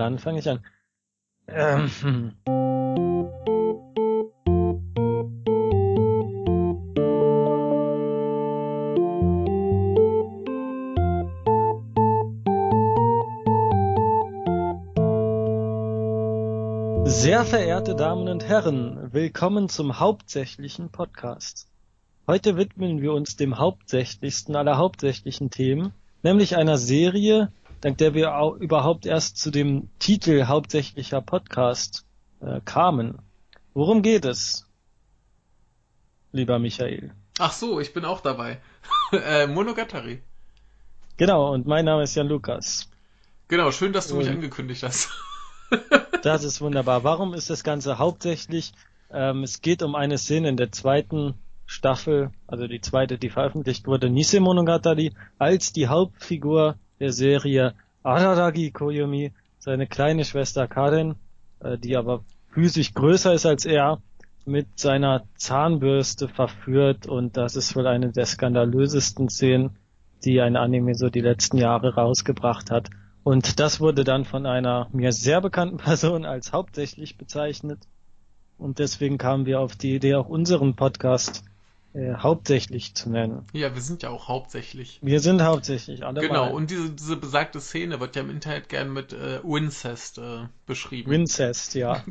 Dann fange ich an. Ähm, hm. Sehr verehrte Damen und Herren, willkommen zum hauptsächlichen Podcast. Heute widmen wir uns dem hauptsächlichsten aller hauptsächlichen Themen, nämlich einer Serie, dank der wir auch überhaupt erst zu dem Titel hauptsächlicher Podcast äh, kamen. Worum geht es, lieber Michael? Ach so, ich bin auch dabei. äh, Monogatari. Genau, und mein Name ist Jan Lukas. Genau, schön, dass du mich angekündigt hast. das ist wunderbar. Warum ist das Ganze hauptsächlich? Ähm, es geht um eine Szene in der zweiten Staffel, also die zweite, die veröffentlicht wurde, Nise Monogatari, als die Hauptfigur der Serie Araragi Koyomi seine kleine Schwester Karen, äh, die aber physisch größer ist als er, mit seiner Zahnbürste verführt und das ist wohl eine der skandalösesten Szenen, die ein Anime so die letzten Jahre rausgebracht hat. Und das wurde dann von einer mir sehr bekannten Person als hauptsächlich bezeichnet. Und deswegen kamen wir auf die Idee, auch unseren Podcast äh, hauptsächlich zu nennen. Ja, wir sind ja auch hauptsächlich. Wir sind hauptsächlich, alle Genau, mal. und diese, diese besagte Szene wird ja im Internet gern mit äh, Wincest äh, beschrieben. Wincest, ja.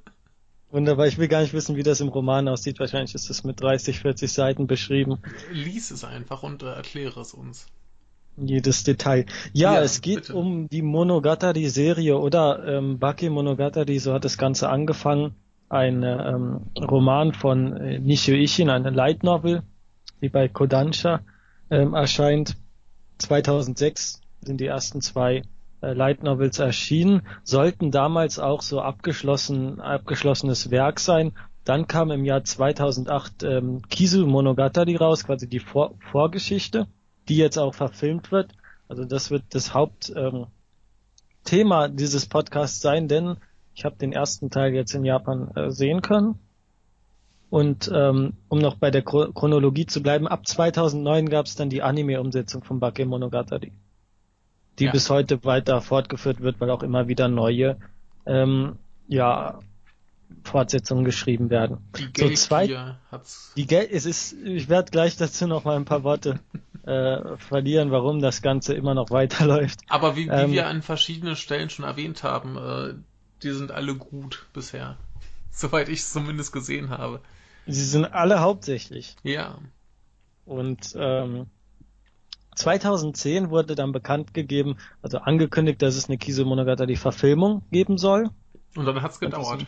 Wunderbar, ich will gar nicht wissen, wie das im Roman aussieht. Wahrscheinlich ist es mit 30, 40 Seiten beschrieben. Lies es einfach und äh, erkläre es uns. Jedes Detail. Ja, ja es geht bitte. um die Monogatari-Serie oder ähm, Baki Monogatari, so hat das Ganze angefangen ein ähm, Roman von äh, Nishio Ishin, eine Light Novel, die bei Kodansha ähm, erscheint. 2006 sind die ersten zwei äh, Light Novels erschienen, sollten damals auch so abgeschlossen, abgeschlossenes Werk sein. Dann kam im Jahr 2008 ähm, Kisu Monogatari raus, quasi die Vor Vorgeschichte, die jetzt auch verfilmt wird. Also das wird das Hauptthema ähm, dieses Podcasts sein, denn ich habe den ersten Teil jetzt in Japan äh, sehen können. Und ähm, um noch bei der Chronologie zu bleiben, ab 2009 gab es dann die Anime-Umsetzung von Bakemonogatari, die ja. bis heute weiter fortgeführt wird, weil auch immer wieder neue ähm, ja, Fortsetzungen geschrieben werden. Die Geld so zwei, hat's. Die Geld, es ist, ich werde gleich dazu noch mal ein paar Worte äh, verlieren, warum das Ganze immer noch weiterläuft. Aber wie, wie ähm, wir an verschiedenen Stellen schon erwähnt haben, äh, die sind alle gut bisher. Soweit ich es zumindest gesehen habe. Sie sind alle hauptsächlich. Ja. Und ähm, 2010 wurde dann bekannt gegeben, also angekündigt, dass es eine Kiso Monogatari Verfilmung geben soll. Und dann hat's gedauert.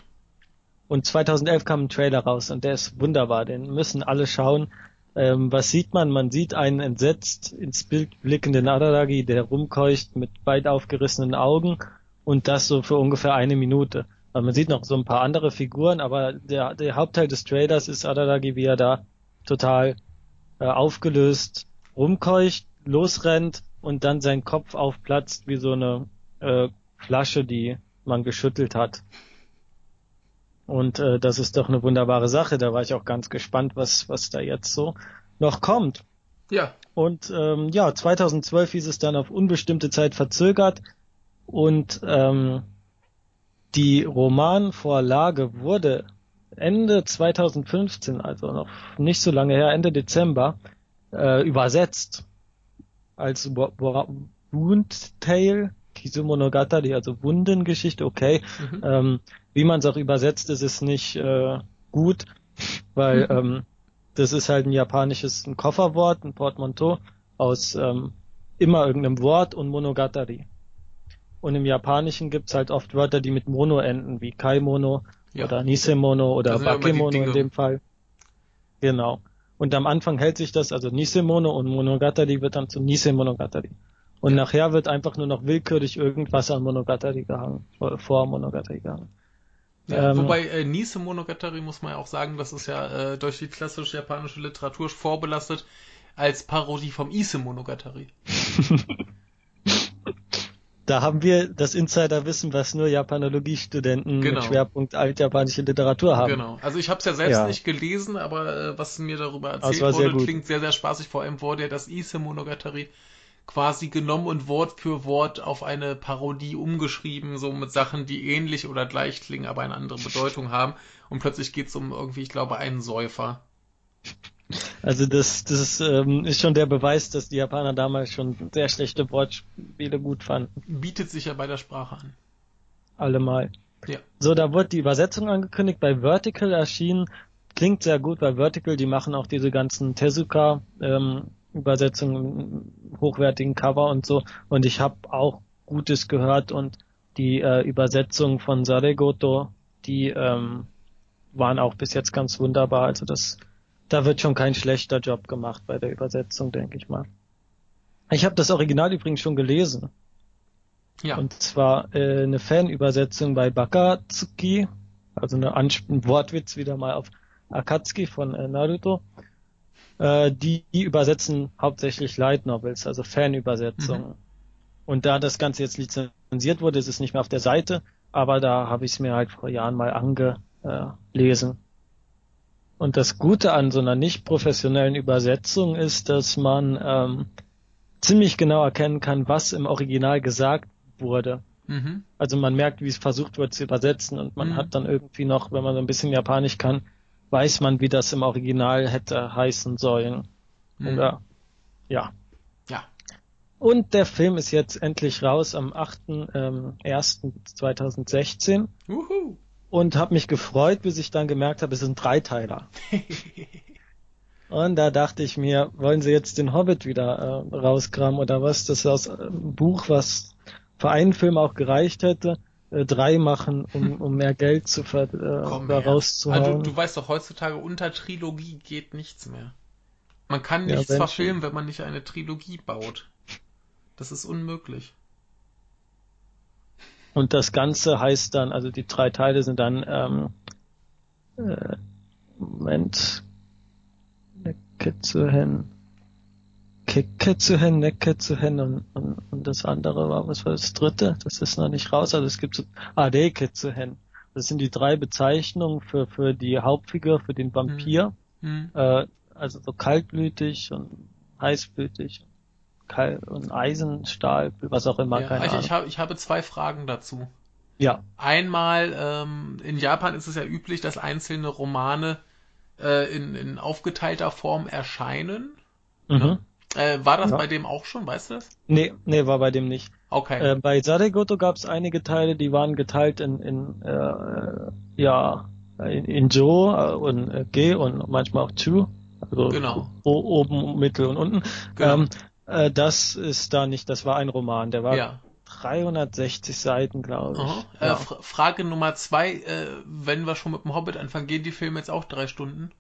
Und 2011 kam ein Trailer raus und der ist wunderbar, den müssen alle schauen. Ähm, was sieht man? Man sieht einen entsetzt ins Bild blickenden Araragi, der rumkeucht mit weit aufgerissenen Augen und das so für ungefähr eine Minute. Also man sieht noch so ein paar andere Figuren, aber der, der Hauptteil des Trailers ist Adadagi, wie er da total äh, aufgelöst rumkeucht, losrennt und dann sein Kopf aufplatzt wie so eine äh, Flasche, die man geschüttelt hat. Und äh, das ist doch eine wunderbare Sache. Da war ich auch ganz gespannt, was, was da jetzt so noch kommt. Ja. Und ähm, ja, 2012 hieß es dann auf unbestimmte Zeit verzögert. Und ähm, die Romanvorlage wurde Ende 2015, also noch nicht so lange her, Ende Dezember, äh, übersetzt als Wound Tale, Kisumonogatari, also Wundengeschichte, okay. Mhm. Ähm, wie man es auch übersetzt, ist es nicht äh, gut, weil mhm. ähm, das ist halt ein japanisches ein Kofferwort, ein Portmanteau aus ähm, immer irgendeinem Wort und Monogatari. Und im Japanischen gibt's halt oft Wörter, die mit Mono enden, wie Kaimono ja. oder Nisemono oder Bakemono in dem Fall. Genau. Und am Anfang hält sich das, also Nisemono und Monogatari wird dann zu Nisemonogatari. Und ja. nachher wird einfach nur noch willkürlich irgendwas an Monogatari gehangen, vor Monogatari gehangen. Ja, ähm, wobei äh, Nise Monogatari muss man ja auch sagen, das ist ja äh, durch die klassische japanische Literatur vorbelastet als Parodie vom Ise Monogatari. Da haben wir das Insiderwissen, was nur Japanologiestudenten genau. mit Schwerpunkt altjapanische Literatur haben. Genau. Also ich habe es ja selbst ja. nicht gelesen, aber äh, was mir darüber erzählt wurde, sehr klingt sehr, sehr spaßig. Vor allem wurde ja das Ise Monogatari quasi genommen und Wort für Wort auf eine Parodie umgeschrieben, so mit Sachen, die ähnlich oder gleich klingen, aber eine andere Bedeutung haben. Und plötzlich geht es um irgendwie, ich glaube, einen Säufer. Also das, das ähm, ist schon der Beweis, dass die Japaner damals schon sehr schlechte Wortspiele gut fanden. Bietet sich ja bei der Sprache an. Allemal. Ja. So, da wurde die Übersetzung angekündigt, bei Vertical erschienen. Klingt sehr gut, bei Vertical, die machen auch diese ganzen Tezuka ähm, Übersetzungen, hochwertigen Cover und so. Und ich habe auch Gutes gehört und die äh, Übersetzung von Saregoto, die ähm, waren auch bis jetzt ganz wunderbar. Also das da wird schon kein schlechter Job gemacht bei der Übersetzung, denke ich mal. Ich habe das Original übrigens schon gelesen. Ja. Und zwar äh, eine Fanübersetzung bei Bakatsuki, also eine Ansp ein Wortwitz wieder mal auf Akatsuki von äh, Naruto. Äh, die, die übersetzen hauptsächlich Light Novels, also Fanübersetzungen. Mhm. Und da das Ganze jetzt lizenziert wurde, ist es nicht mehr auf der Seite, aber da habe ich es mir halt vor Jahren mal angelesen. Und das Gute an so einer nicht professionellen Übersetzung ist, dass man ähm, ziemlich genau erkennen kann, was im Original gesagt wurde. Mhm. Also man merkt, wie es versucht wird zu übersetzen und man mhm. hat dann irgendwie noch, wenn man so ein bisschen Japanisch kann, weiß man, wie das im Original hätte heißen sollen. Mhm. Oder ja. Ja. Und der Film ist jetzt endlich raus am 8.1.2016. Uhu und habe mich gefreut, bis ich dann gemerkt habe, es sind Dreiteiler. und da dachte ich mir, wollen sie jetzt den Hobbit wieder äh, rauskramen oder was? Das ist aus einem Buch, was für einen Film auch gereicht hätte, äh, drei machen, um, um mehr Geld zu ver äh, Komm, da rauszuhauen. Also du weißt doch, heutzutage unter Trilogie geht nichts mehr. Man kann nichts ja, verfilmen, wenn man nicht eine Trilogie baut. Das ist unmöglich. Und das Ganze heißt dann, also die drei Teile sind dann, ähm, äh, Moment, Neketsuhen, Keketsuhen, Neketsuhen und, und, und das andere war, was war das dritte? Das ist noch nicht raus, also es gibt so, ah, Deketsuhen. Das sind die drei Bezeichnungen für, für die Hauptfigur, für den Vampir. Mhm. Äh, also so kaltblütig und heißblütig und Eisenstahl, was auch immer, ja, keine also ich, Ahnung. Habe, ich habe zwei Fragen dazu. Ja. Einmal, ähm, in Japan ist es ja üblich, dass einzelne Romane äh, in, in aufgeteilter Form erscheinen. Mhm. Ne? Äh, war das ja. bei dem auch schon, weißt du das? Nee, nee, war bei dem nicht. Okay. Äh, bei Saregoto gab es einige Teile, die waren geteilt in, in äh, ja, in, in Jo äh, und äh, G und manchmal auch Chu. Also genau. oben, mittel und unten. Genau. Ähm, äh, das ist da nicht, das war ein Roman, der war ja. 360 Seiten, glaube ich. Äh, ja. Frage Nummer zwei, äh, wenn wir schon mit dem Hobbit anfangen, gehen die Filme jetzt auch drei Stunden?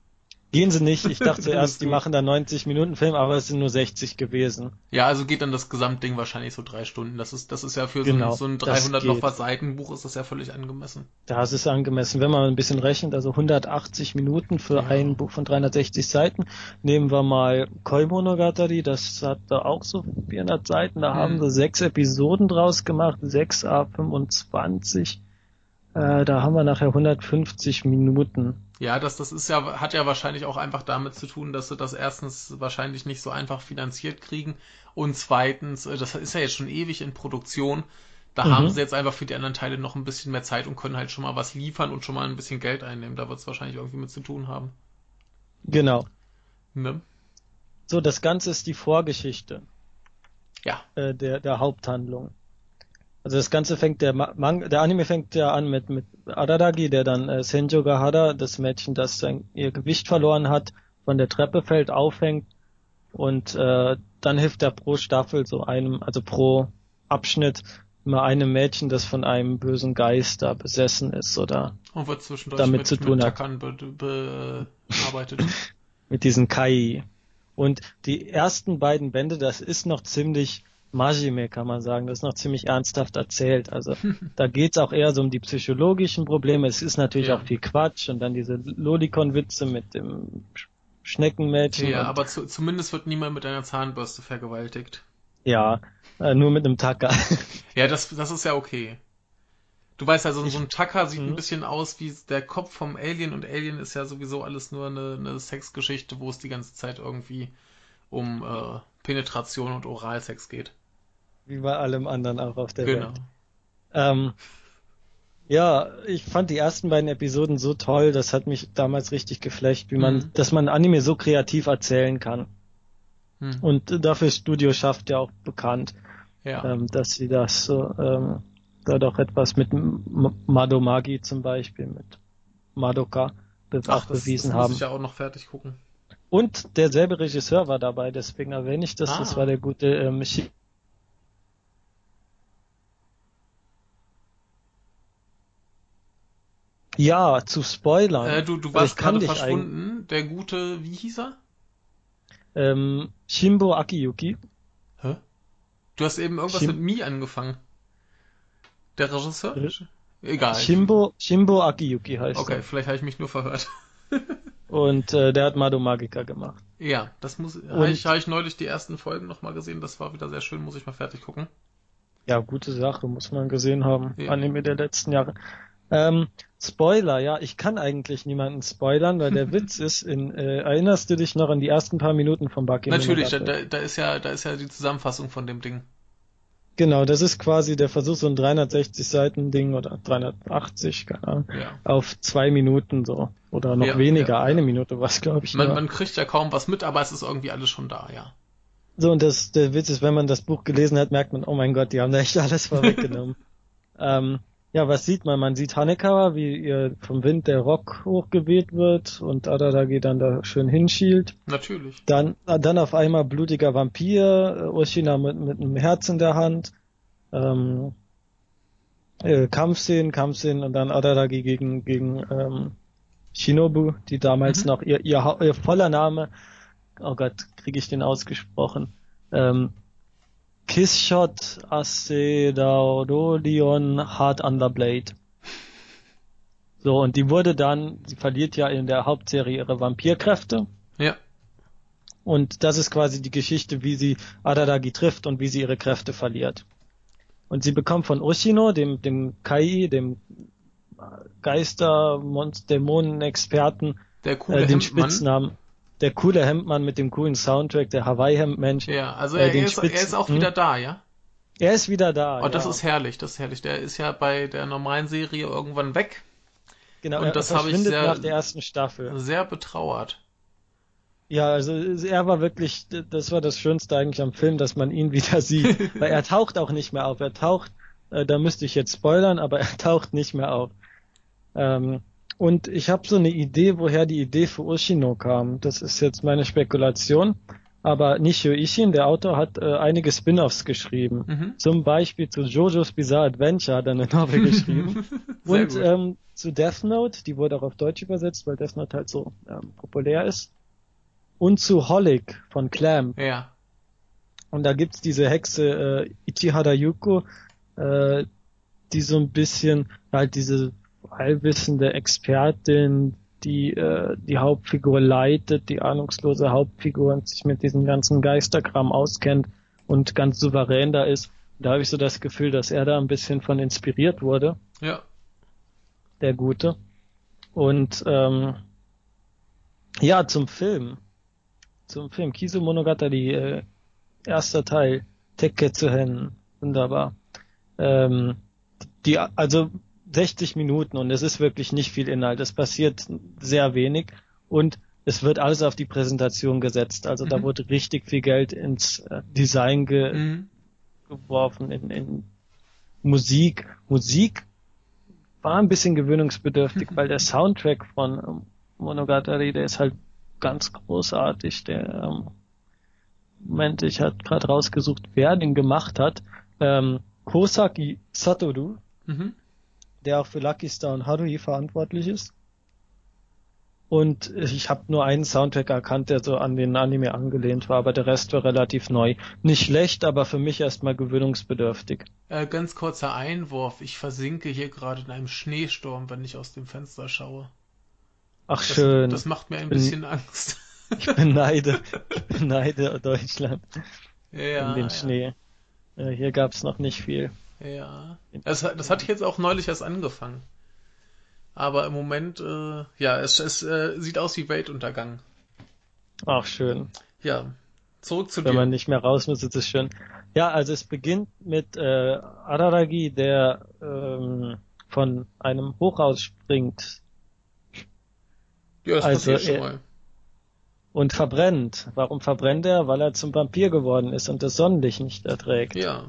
Gehen sie nicht. Ich dachte erst, die machen da 90 Minuten Film, aber es sind nur 60 gewesen. Ja, also geht dann das Gesamtding wahrscheinlich so drei Stunden. Das ist, das ist ja für genau, so, ein, so ein 300 noch was Seitenbuch ist das ja völlig angemessen. Das ist angemessen. Wenn man ein bisschen rechnet, also 180 Minuten für ja. ein Buch von 360 Seiten. Nehmen wir mal Koi Monogatari, das hat da auch so 400 Seiten. Da hm. haben sie sechs Episoden draus gemacht, 6 a 25. Äh, da haben wir nachher 150 Minuten. Ja, das, das ist ja, hat ja wahrscheinlich auch einfach damit zu tun, dass sie das erstens wahrscheinlich nicht so einfach finanziert kriegen und zweitens, äh, das ist ja jetzt schon ewig in Produktion. Da mhm. haben sie jetzt einfach für die anderen Teile noch ein bisschen mehr Zeit und können halt schon mal was liefern und schon mal ein bisschen Geld einnehmen. Da wird es wahrscheinlich irgendwie mit zu tun haben. Genau. Ne? So, das Ganze ist die Vorgeschichte. Ja. Äh, der, der Haupthandlung. Also das Ganze fängt der Mang der Anime fängt ja an mit mit Araragi, der dann äh, Senjo Gahara, das Mädchen, das sein, ihr Gewicht verloren hat, von der Treppe fällt, aufhängt und äh, dann hilft er pro Staffel so einem, also pro Abschnitt immer einem Mädchen, das von einem bösen Geist da besessen ist oder und wird zwischendurch damit mit, zu tun mit hat. Be, be, bearbeitet. mit diesen Kai. Und die ersten beiden Bände, das ist noch ziemlich Majime, kann man sagen. Das ist noch ziemlich ernsthaft erzählt. Also da geht's auch eher so um die psychologischen Probleme. Es ist natürlich ja. auch viel Quatsch und dann diese Lolikon-Witze mit dem Schneckenmädchen. Ja, aber zu, zumindest wird niemand mit einer Zahnbürste vergewaltigt. Ja, äh, nur mit einem Tacker. Ja, das, das ist ja okay. Du weißt also, so ein Tacker sieht ein mhm. bisschen aus wie der Kopf vom Alien und Alien ist ja sowieso alles nur eine, eine Sexgeschichte, wo es die ganze Zeit irgendwie um äh, Penetration und Oralsex geht. Wie bei allem anderen auch auf der genau. Welt. Ähm, ja, ich fand die ersten beiden Episoden so toll, das hat mich damals richtig geflecht, wie man, mhm. dass man Anime so kreativ erzählen kann. Mhm. Und dafür Studio schafft ja auch bekannt, ja. Ähm, dass sie das so, ähm, da doch etwas mit Madomagi zum Beispiel, mit Madoka das Ach, auch das, bewiesen das haben. muss ich ja auch noch fertig gucken. Und derselbe Regisseur war dabei, deswegen erwähne ich das. Ah. Das war der gute ähm, Ja, zu spoilern. Äh, du, du warst gerade verschwunden. Der gute, wie hieß er? Ähm, Shimbo Akiyuki. Hä? Du hast eben irgendwas Shim mit Mi angefangen. Der Regisseur? Egal. Shimbo, Shimbo Akiyuki heißt Okay, er. vielleicht habe ich mich nur verhört. Und äh, der hat Mado Magica gemacht. Ja, das muss habe ich, hab ich neulich die ersten Folgen nochmal gesehen, das war wieder sehr schön, muss ich mal fertig gucken. Ja, gute Sache, muss man gesehen haben. Ja. Anime der letzten Jahre. Ähm, Spoiler, ja, ich kann eigentlich niemanden spoilern, weil der Witz ist, in, äh, erinnerst du dich noch an die ersten paar Minuten von Bucky? Natürlich, da, da, ist ja, da ist ja die Zusammenfassung von dem Ding. Genau, das ist quasi der Versuch, so ein 360 Seiten Ding oder 380, keine Ahnung, ja. auf zwei Minuten so. Oder noch ja, weniger, ja, eine Minute was, glaube ich. Man, man kriegt ja kaum was mit, aber es ist irgendwie alles schon da, ja. So, und das, der Witz ist, wenn man das Buch gelesen hat, merkt man, oh mein Gott, die haben da echt alles vorweggenommen. ähm, ja, was sieht man? Man sieht Hanekawa, wie ihr vom Wind der Rock hochgeweht wird und Adadagi dann da schön hinschielt. Natürlich. Dann, dann auf einmal blutiger Vampir, äh, Ushina mit, mit einem Herz in der Hand. Ähm, äh, Kampfszenen, Kampfszenen und dann Adadagi gegen, gegen ähm, Shinobu, die damals mhm. noch ihr, ihr, ihr voller Name, oh Gott, kriege ich den ausgesprochen, ähm, Kissshot Acedaudolion Hard Under Blade. So, und die wurde dann, sie verliert ja in der Hauptserie ihre Vampirkräfte. Ja. Und das ist quasi die Geschichte, wie sie Adadagi trifft und wie sie ihre Kräfte verliert. Und sie bekommt von Ushino, dem, dem Kai, dem Geister, Monster, Dämonen-Experten, äh, den. Spitznamen der coole Hemdmann mit dem coolen Soundtrack, der Hawaii-Hemdmensch. Ja, also äh, er, ist, er ist auch wieder hm? da, ja? Er ist wieder da. Oh, das ja. ist herrlich, das ist herrlich. Der ist ja bei der normalen Serie irgendwann weg. Genau, und das habe ich sehr, nach der ersten Staffel. Sehr betrauert. Ja, also er war wirklich, das war das Schönste eigentlich am Film, dass man ihn wieder sieht. Weil er taucht auch nicht mehr auf. Er taucht, äh, da müsste ich jetzt spoilern, aber er taucht nicht mehr auf. Ähm, und ich habe so eine Idee, woher die Idee für Ushino kam. Das ist jetzt meine Spekulation. Aber Nishio Ishin, der Autor, hat äh, einige Spin-offs geschrieben. Mhm. Zum Beispiel zu JoJo's Bizarre Adventure hat er eine Novel geschrieben. und ähm, zu Death Note, die wurde auch auf Deutsch übersetzt, weil Death Note halt so ähm, populär ist. Und zu Holic von Clam. Ja. Und da gibt's diese Hexe äh, Ichihara Yuko, äh, die so ein bisschen halt diese allwissende Expertin, die äh, die Hauptfigur leitet, die ahnungslose Hauptfigur und sich mit diesem ganzen Geisterkram auskennt und ganz souverän da ist. Da habe ich so das Gefühl, dass er da ein bisschen von inspiriert wurde. Ja. Der Gute. Und ähm, ja, zum Film. Zum Film. Kisu Monogatari, äh, erster Teil. Tekketsu Hen. Wunderbar. Ähm, die, also 60 Minuten und es ist wirklich nicht viel Inhalt. Es passiert sehr wenig und es wird alles auf die Präsentation gesetzt. Also mhm. da wurde richtig viel Geld ins äh, Design ge mhm. geworfen, in, in Musik. Musik war ein bisschen gewöhnungsbedürftig, weil der Soundtrack von ähm, Monogatari, der ist halt ganz großartig. Der ähm, Moment, ich habe gerade rausgesucht, wer den gemacht hat. Ähm, Kosaki Satoru. Mhm der auch für Lucky Star und Harui verantwortlich ist. Und ich habe nur einen Soundtrack erkannt, der so an den Anime angelehnt war, aber der Rest war relativ neu. Nicht schlecht, aber für mich erstmal gewöhnungsbedürftig. Äh, ganz kurzer Einwurf. Ich versinke hier gerade in einem Schneesturm, wenn ich aus dem Fenster schaue. Ach das, schön. Das macht mir ein bin, bisschen Angst. ich beneide, ich beneide Deutschland. Ja, in den Schnee. Ja. Äh, hier gab's noch nicht viel. Ja. Das, das hatte ich jetzt auch neulich erst angefangen. Aber im Moment, äh, ja, es, es äh, sieht aus wie Weltuntergang. Ach, schön. Ja. Zurück zu Wenn dir. man nicht mehr raus muss, ist es schön. Ja, also es beginnt mit äh, Araragi, der ähm, von einem Hochhaus springt ja, das also passiert schon mal. und verbrennt. Warum verbrennt er? Weil er zum Vampir geworden ist und das Sonnenlicht nicht erträgt. Ja.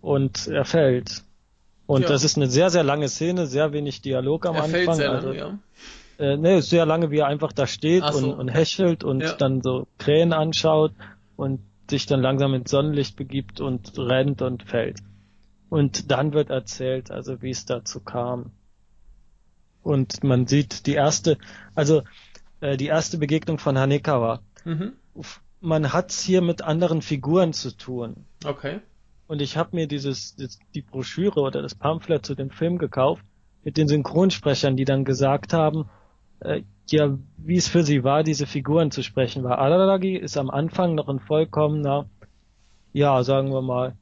Und er fällt. Und Ja. das ist eine sehr, sehr lange Szene, sehr wenig Dialog am Er Anfang. fällt sehr also, lange, ja. äh, ne, sehr lange, wie er einfach da steht so. und, und hechelt und Ja. dann so Krähen anschaut und sich dann langsam ins Sonnenlicht begibt und rennt und fällt. Und dann wird erzählt, also wie es dazu kam. Und man sieht die erste, also äh, die erste Begegnung von Hanekawa. Mhm. Man hat's hier mit anderen Figuren zu tun. Okay. Und ich habe mir dieses, die Broschüre oder das Pamphlet zu dem Film gekauft mit den Synchronsprechern, die dann gesagt haben, äh, ja, wie es für sie war, diese Figuren zu sprechen. Weil Araragi ist am Anfang noch ein vollkommener, ja, sagen wir mal,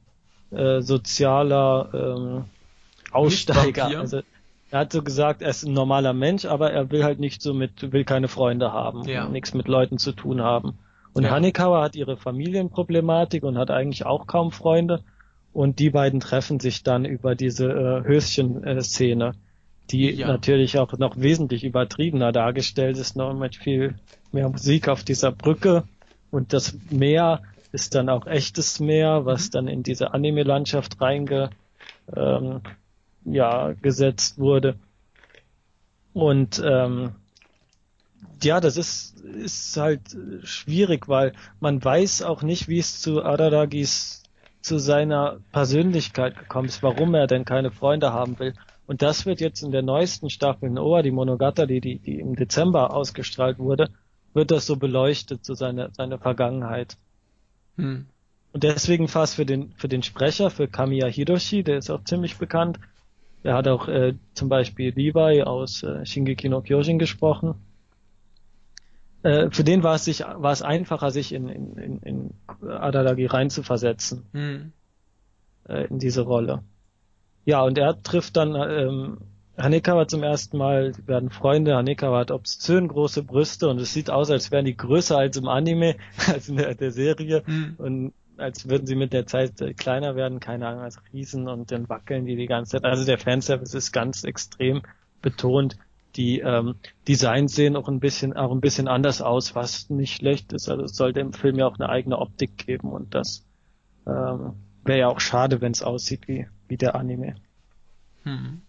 äh, sozialer ähm, Aussteiger. Also er hat so gesagt, er ist ein normaler Mensch, aber er will halt nicht so mit, will keine Freunde haben, Ja. nichts mit Leuten zu tun haben. Und Ja. Hanekawa hat ihre Familienproblematik und hat eigentlich auch kaum Freunde. Und die beiden treffen sich dann über diese äh, Höschen-Szene, die Ja. natürlich auch noch wesentlich übertriebener dargestellt ist, noch mit viel mehr Musik auf dieser Brücke. Und das Meer ist dann auch echtes Meer, was dann in diese Anime-Landschaft reinge, ähm, ja, gesetzt wurde. Und ähm, ja, das ist, ist halt schwierig, weil man weiß auch nicht, wie es zu Araragis, zu seiner Persönlichkeit gekommen ist, warum er denn keine Freunde haben will. Und das wird jetzt in der neuesten Staffel in Oa, die Monogatari, die, die im Dezember ausgestrahlt wurde, wird das so beleuchtet, so seine, seine Vergangenheit. Hm. Und deswegen fast für den, für den Sprecher, für Kamiya Hiroshi, der ist auch ziemlich bekannt. Er hat auch äh, zum Beispiel Levi aus äh, Shingeki no Kyojin gesprochen. Äh, für den war es sich, war es einfacher, sich in, in, in, in Araragi reinzuversetzen, Hm. äh, in diese Rolle. Ja, und er trifft dann ähm, Hanekawa zum ersten Mal, werden Freunde. Hanekawa hat obszön große Brüste und es sieht aus, als wären die größer als im Anime, als in der, der Serie. Hm. Und als würden sie mit der Zeit äh, kleiner werden, keine Ahnung, als Riesen und dann wackeln die die ganze Zeit. Also der Fanservice ist ganz extrem betont. Die ähm, Designs sehen auch ein bisschen auch ein bisschen anders aus, was nicht schlecht ist. Also es sollte im Film ja auch eine eigene Optik geben und das ähm, wäre ja auch schade, wenn es aussieht wie wie der Anime. Hm.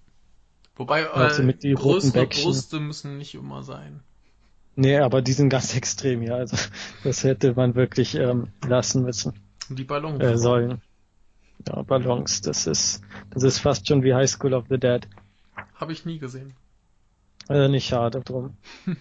Wobei Also äh, mit die roten größere Bäckchen. Brüste müssen nicht immer sein. Nee, aber die sind ganz extrem, ja. Also das hätte man wirklich ähm, lassen müssen. Die Ballons. äh, sollen. Ja, Ballons, das ist, das ist fast schon wie High School of the Dead. Habe ich nie gesehen. Äh, nicht schade drum.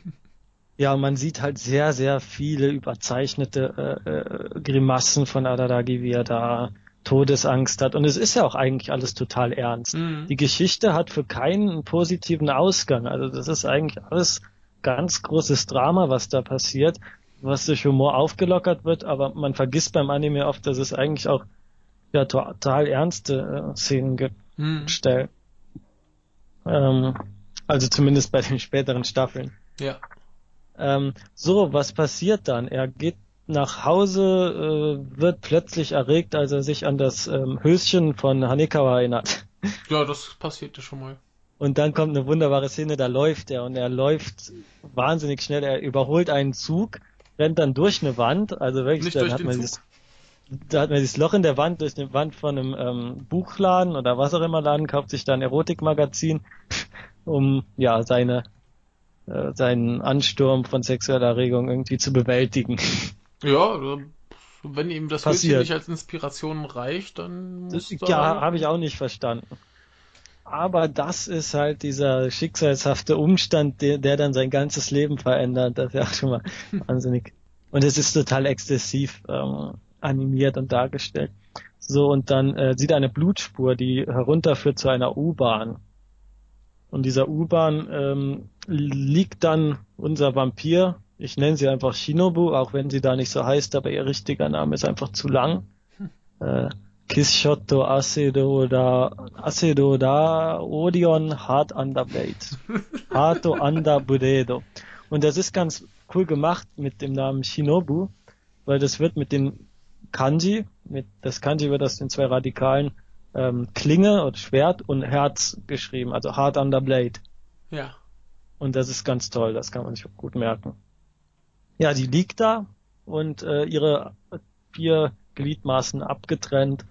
ja, man sieht halt sehr, sehr viele überzeichnete äh, äh, Grimassen von Araragi, wie er da Todesangst hat. Und es ist ja auch eigentlich alles total ernst. Hm. Die Geschichte hat für keinen einen positiven Ausgang. Also das ist eigentlich alles ganz großes Drama, was da passiert, was durch Humor aufgelockert wird, aber man vergisst beim Anime oft, dass es eigentlich auch ja total ernste äh, Szenen gibt. Hm. Stellen. Ähm, also zumindest bei den späteren Staffeln. Ja. Ähm, so, was passiert dann? Er geht nach Hause, äh, wird plötzlich erregt, als er sich an das ähm, Höschen von Hanekawa erinnert. Ja, das passierte schon mal. Und dann kommt eine wunderbare Szene, da läuft er und er läuft wahnsinnig schnell, er überholt einen Zug, rennt dann durch eine Wand, also wirklich, Nicht dann durch hat den man Zug. dieses, da hat man dieses Loch in der Wand durch eine Wand von einem ähm, Buchladen oder was auch immer Laden, kauft sich da ein Erotikmagazin, um ja seine äh, seinen Ansturm von sexueller Erregung irgendwie zu bewältigen. Ja, äh, wenn ihm das Passiert. Nicht als Inspiration reicht, dann muss Das, da- ja, habe ich auch nicht verstanden. Aber das ist halt dieser schicksalshafte Umstand, der, der dann sein ganzes Leben verändert. Das ist ja auch schon mal wahnsinnig. Und es ist total exzessiv ähm, animiert und dargestellt. So, und dann äh, sieht er eine Blutspur, die herunterführt zu einer U-Bahn. Und dieser U-Bahn ähm, liegt dann unser Vampir, ich nenne sie einfach Shinobu, auch wenn sie da nicht so heißt, aber ihr richtiger Name ist einfach zu lang. Äh, Kishotto Acedo da Acedo da Odion Hard Under Blade. Hato Under Buredo. Und das ist ganz cool gemacht mit dem Namen Shinobu, weil das wird mit den Kanji, mit das Kanji wird aus den zwei Radikalen ähm, Klinge oder Schwert und Herz geschrieben, also Hard Under Blade. Ja. Und das ist ganz toll, das kann man sich gut merken. Ja, die liegt da und äh, ihre vier Gliedmaßen abgetrennt,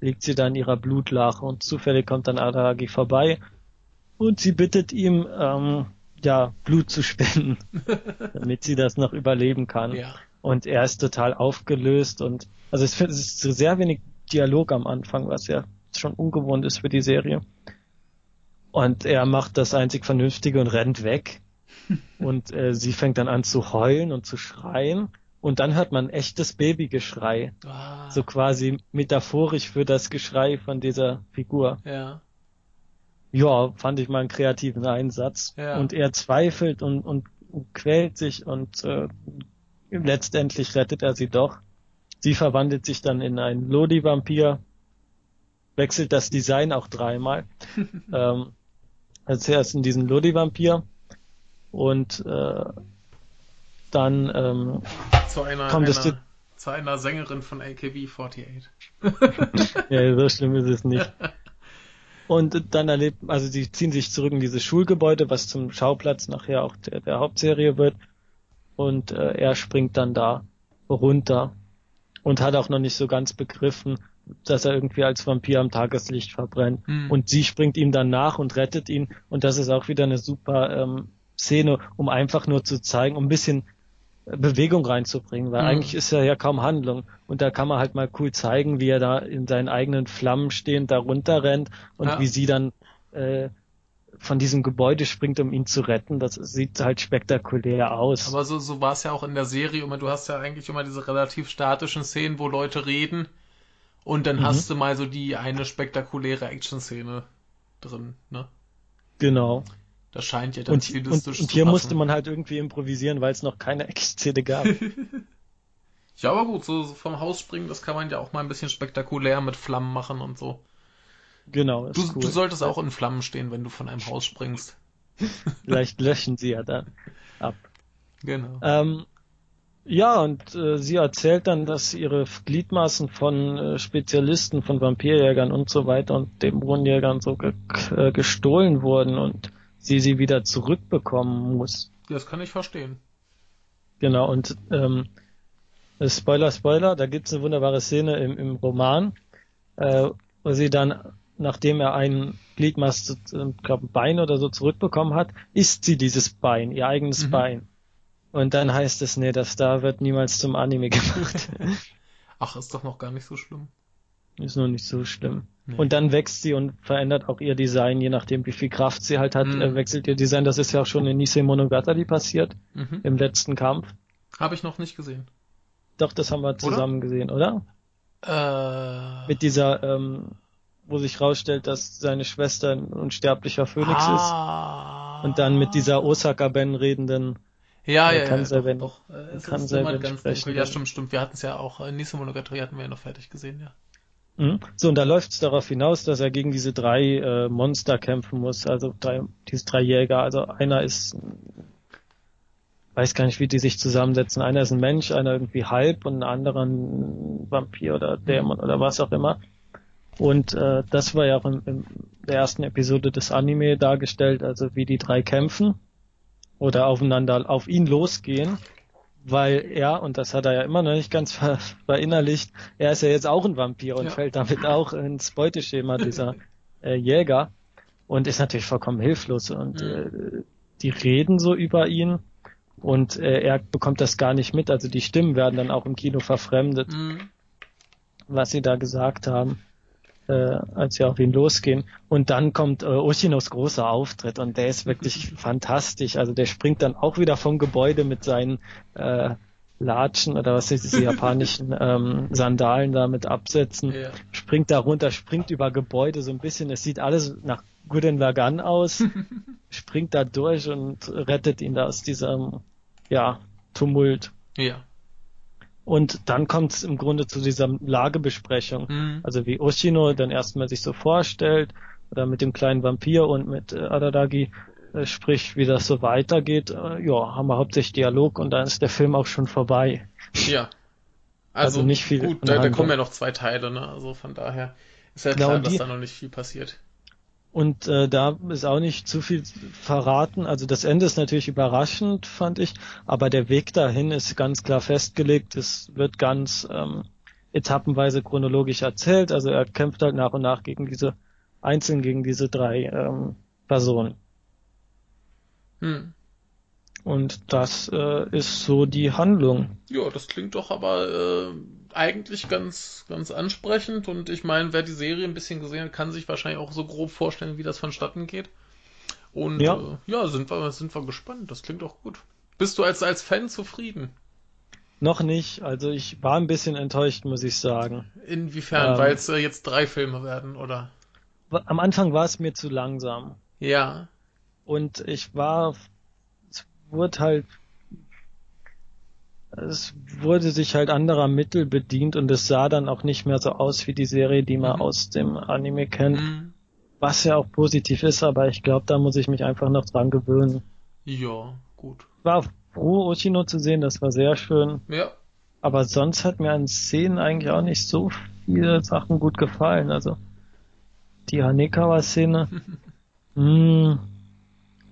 liegt sie da in ihrer Blutlache und zufällig kommt dann Aragi vorbei und sie bittet ihm, ähm, ja, Blut zu spenden, damit sie das noch überleben kann. Ja. Und er ist total aufgelöst und also es ist sehr wenig Dialog am Anfang, was ja schon ungewohnt ist für die Serie. Und er macht das einzig Vernünftige und rennt weg. und äh, sie fängt dann an zu heulen und zu schreien. Und dann hört man echtes Babygeschrei. Ah. So quasi metaphorisch für das Geschrei von dieser Figur. Ja. Ja, fand ich mal einen kreativen Einsatz. Ja. Und er zweifelt und, und, und quält sich und äh, letztendlich rettet er sie doch. Sie verwandelt sich dann in einen Lodi-Vampir, wechselt das Design auch dreimal. ähm, als erst in diesen Lodi-Vampir und äh, dann ähm, Zu einer, kommt es einer, zu einer Sängerin von AKB48. ja, so schlimm ist es nicht. Und dann erlebt, also sie ziehen sich zurück in dieses Schulgebäude, was zum Schauplatz nachher auch der, der Hauptserie wird. Und äh, er springt dann da runter und hat auch noch nicht so ganz begriffen, dass er irgendwie als Vampir am Tageslicht verbrennt. Hm. Und sie springt ihm dann nach und rettet ihn. Und das ist auch wieder eine super ähm, Szene, um einfach nur zu zeigen, um ein bisschen Bewegung reinzubringen, weil Mhm. eigentlich ist ja ja kaum Handlung. Und da kann man halt mal cool zeigen, wie er da in seinen eigenen Flammen stehend da runterrennt und Ja. wie sie dann äh, von diesem Gebäude springt, um ihn zu retten. Das sieht halt spektakulär aus. Aber so, so war es ja auch in der Serie immer. Du hast ja eigentlich immer diese relativ statischen Szenen, wo Leute reden. Und dann Mhm. hast du mal so die eine spektakuläre Action-Szene drin, ne? genau. Das scheint ja dann Und, und, stilistisch und zu hier passen. musste man halt irgendwie improvisieren, weil es noch keine Action-Szene gab. Ja, aber gut, so, so vom Haus springen, das kann man ja auch mal ein bisschen spektakulär mit Flammen machen und so. genau, ist Du, cool. du solltest auch in Flammen stehen, wenn du von einem Haus springst. Vielleicht löschen sie ja dann ab. Genau. Ähm, ja, und äh, sie erzählt dann, dass ihre Gliedmaßen von äh, Spezialisten, von Vampirjägern und so weiter und Dämonenjägern so ge äh, gestohlen wurden und sie sie wieder zurückbekommen muss. Das kann ich verstehen. Genau, und ähm, äh, Spoiler, Spoiler, da gibt's eine wunderbare Szene im, im Roman, äh, wo sie dann, nachdem er ein Gliedmaß, äh, glaube Bein oder so zurückbekommen hat, isst sie dieses Bein, ihr eigenes Mhm. Bein. Und dann heißt es, nee, das da wird niemals zum Anime gemacht. Ach, ist doch noch gar nicht so schlimm. Ist noch nicht so schlimm. Nee. Und dann wächst sie und verändert auch ihr Design, je nachdem wie viel Kraft sie halt hat, Mhm. äh, wechselt ihr Design. Das ist ja auch schon in Nisei Monogatari passiert, Mhm. im letzten Kampf. Habe ich noch nicht gesehen. Doch, das haben wir zusammen gesehen, oder? Äh, Mit dieser, ähm, wo sich rausstellt, dass seine Schwester ein unsterblicher Phönix ah, ist. Und dann mit dieser Osaka-Ben redenden, Ja, ja, kann ja. selber doch, doch. Äh, Es kann ist immer ganz dunkel. Ja, stimmt, stimmt. Wir hatten es ja auch, äh, Nisse Monogatari hatten wir ja noch fertig gesehen, ja. Mhm. So, und da läuft es darauf hinaus, dass er gegen diese drei äh, Monster kämpfen muss, also drei, diese drei Jäger. Also einer ist, weiß gar nicht, wie die sich zusammensetzen. Einer ist ein Mensch, einer irgendwie halb und ein anderer ein Vampir oder Dämon oder was auch immer. Und äh, das war ja auch in, in der ersten Episode des Anime dargestellt, also wie die drei kämpfen oder aufeinander auf ihn losgehen, weil er, und das hat er ja immer noch nicht ganz ver verinnerlicht, er ist ja jetzt auch ein Vampir und Ja. fällt damit auch ins Beuteschema dieser äh, Jäger und ist natürlich vollkommen hilflos und Mhm. äh, die reden so über ihn und äh, er bekommt das gar nicht mit, also die Stimmen werden dann auch im Kino verfremdet Mhm. was sie da gesagt haben, als sie auf ihn losgehen. Und dann kommt äh, Oshinos großer Auftritt und der ist wirklich fantastisch. Also der springt dann auch wieder vom Gebäude mit seinen äh, Latschen oder was ist diese japanischen ähm, Sandalen damit absetzen, Ja. springt da runter, springt über Gebäude so ein bisschen. Es sieht alles nach Gurren Lagann aus, springt da durch und rettet ihn da aus diesem ja Tumult. Ja. Und dann kommt es im Grunde zu dieser Lagebesprechung. Mhm. Also wie Oshino dann erstmal sich so vorstellt oder mit dem kleinen Vampir und mit äh, Adadagi äh, spricht, wie das so weitergeht. Äh, ja, haben wir hauptsächlich Dialog und dann ist der Film auch schon vorbei. Ja. Also, also nicht viel. Gut, da, da, kommen ja noch zwei Teile, ne? Also von daher ist ja genau, klar, dass da noch nicht viel passiert. Und äh, da ist auch nicht zu viel verraten. Also das Ende ist natürlich überraschend, fand ich, aber der Weg dahin ist ganz klar festgelegt. Es wird ganz ähm, etappenweise chronologisch erzählt. Also er kämpft halt nach und nach gegen diese einzeln gegen diese drei ähm, Personen. Hm. Und das äh, ist so die Handlung. Ja, das klingt doch aber äh, eigentlich ganz, ganz ansprechend. Und ich meine, wer die Serie ein bisschen gesehen hat, kann sich wahrscheinlich auch so grob vorstellen, wie das vonstatten geht. Und ja, äh, ja sind, wir, sind wir gespannt. Das klingt auch gut. Bist du als, als Fan zufrieden? Noch nicht. Also ich war ein bisschen enttäuscht, muss ich sagen. Inwiefern? Ähm, Weil es äh, jetzt drei Filme werden, oder? Am Anfang war es mir zu langsam. Ja. Und ich war wurde halt es wurde sich halt anderer Mittel bedient und es sah dann auch nicht mehr so aus wie die Serie, die man mhm. aus dem Anime kennt. Mhm. Was ja auch positiv ist, aber ich glaube, da muss ich mich einfach noch dran gewöhnen. Ja, gut. War froh, Oshino zu sehen, das war sehr schön. Ja. Aber sonst hat mir an Szenen eigentlich auch nicht so viele Sachen gut gefallen. Also die Hanekawa-Szene. hm,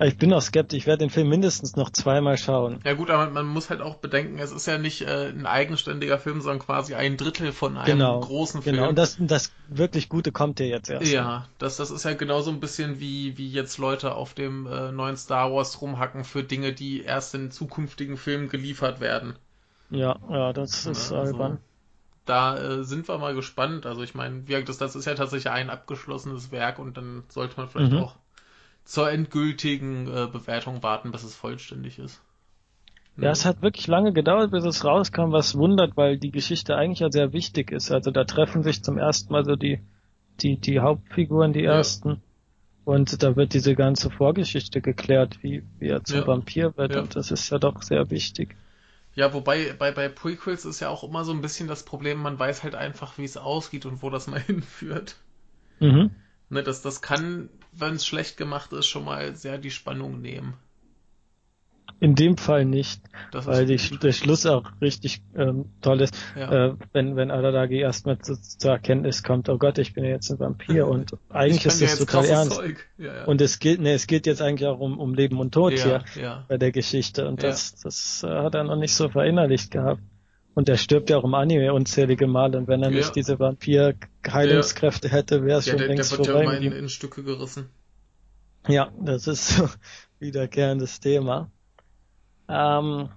ich bin auch skeptisch, ich werde den Film mindestens noch zweimal schauen. Ja gut, aber man muss halt auch bedenken, es ist ja nicht äh, ein eigenständiger Film, sondern quasi ein Drittel von einem genau, großen Film. Genau, und das, das wirklich Gute kommt ja jetzt erst. Ja, das, das ist ja genauso ein bisschen wie, wie jetzt Leute auf dem äh, neuen Star Wars rumhacken für Dinge, die erst in zukünftigen Filmen geliefert werden. Ja, ja, das ist ja, also, albern. Da äh, sind wir mal gespannt. Also ich meine, das, das ist ja tatsächlich ein abgeschlossenes Werk und dann sollte man vielleicht mhm. auch zur endgültigen äh, Bewertung warten, bis es vollständig ist. Ja, es hat wirklich lange gedauert, bis es rauskam, was wundert, weil die Geschichte eigentlich ja sehr wichtig ist. Also da treffen sich zum ersten Mal so die, die, die Hauptfiguren, die ersten. Ja. Und da wird diese ganze Vorgeschichte geklärt, wie, wie er zum ja. Vampir wird. Ja. Und das ist ja doch sehr wichtig. Ja, wobei bei, bei Prequels ist ja auch immer so ein bisschen das Problem, man weiß halt einfach, wie es ausgeht und wo das mal hinführt. Mhm. Ne, das, das kann, wenn es schlecht gemacht ist, schon mal sehr die Spannung nehmen. In dem Fall nicht, das weil die, der Schluss auch richtig ähm, toll ist. Ja. Äh, wenn wenn Aradagi erstmal zu, zur Erkenntnis kommt, oh Gott, ich bin jetzt ein Vampir und eigentlich ist das total ernst. Ja, ja. Und es geht, ne, es geht jetzt eigentlich auch um, um Leben und Tod hier bei der Geschichte und das das äh, hat er noch nicht so verinnerlicht gehabt. Und er stirbt ja auch im Anime unzählige Male. Und wenn er ja. nicht diese Vampir-Heilungskräfte ja. hätte, wäre es schon der, längst der wird vorbei. Ja in, in Stücke gerissen. Ja, das ist so wiederkehrendes Thema. Ähm,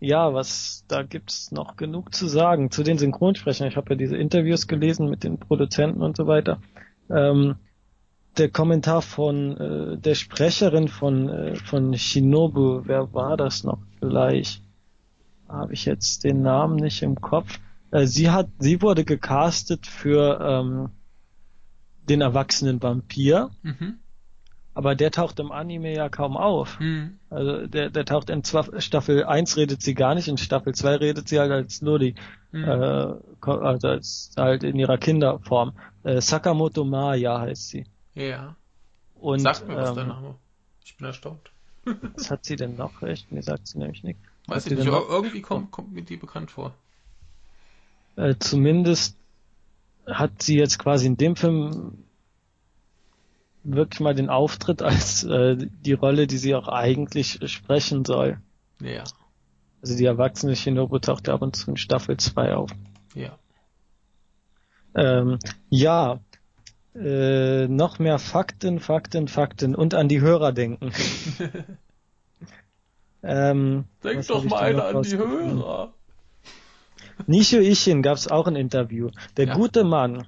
ja, was, da gibt's noch genug zu sagen. Zu den Synchronsprechern. Ich habe ja diese Interviews gelesen mit den Produzenten und so weiter. Ähm, der Kommentar von äh, der Sprecherin von, äh, von Shinobu, wer war das noch gleich? Habe ich jetzt den Namen nicht im Kopf. Äh, sie hat, sie wurde gecastet für ähm, den erwachsenen Vampir. Mhm. Aber der taucht im Anime ja kaum auf. Mhm. Also der, der taucht in Staffel 1 redet sie gar nicht, in Staffel 2 redet sie halt als Lodi. Mhm. Äh, also als halt in ihrer Kinderform. Äh, Sakamoto Maya heißt sie. Ja. Und, Sag mir was ähm, der Name. Ich bin erstaunt. was hat sie denn noch recht? Mir sagt sie nämlich nichts. Weiß ich nicht, aber irgendwie kommt, kommt mir die bekannt vor. Äh, zumindest hat sie jetzt quasi in dem Film wirklich mal den Auftritt als äh, die Rolle, die sie auch eigentlich sprechen soll. Ja. Also die erwachsene Shinobu taucht ab und zu in Staffel 2 auf. Ja. Ähm, ja, äh, noch mehr Fakten, Fakten, Fakten und an die Hörer denken. Ähm, Denk doch mal einer an die Hörer. Nishio Ishin gab es auch ein Interview. Der ja. gute Mann,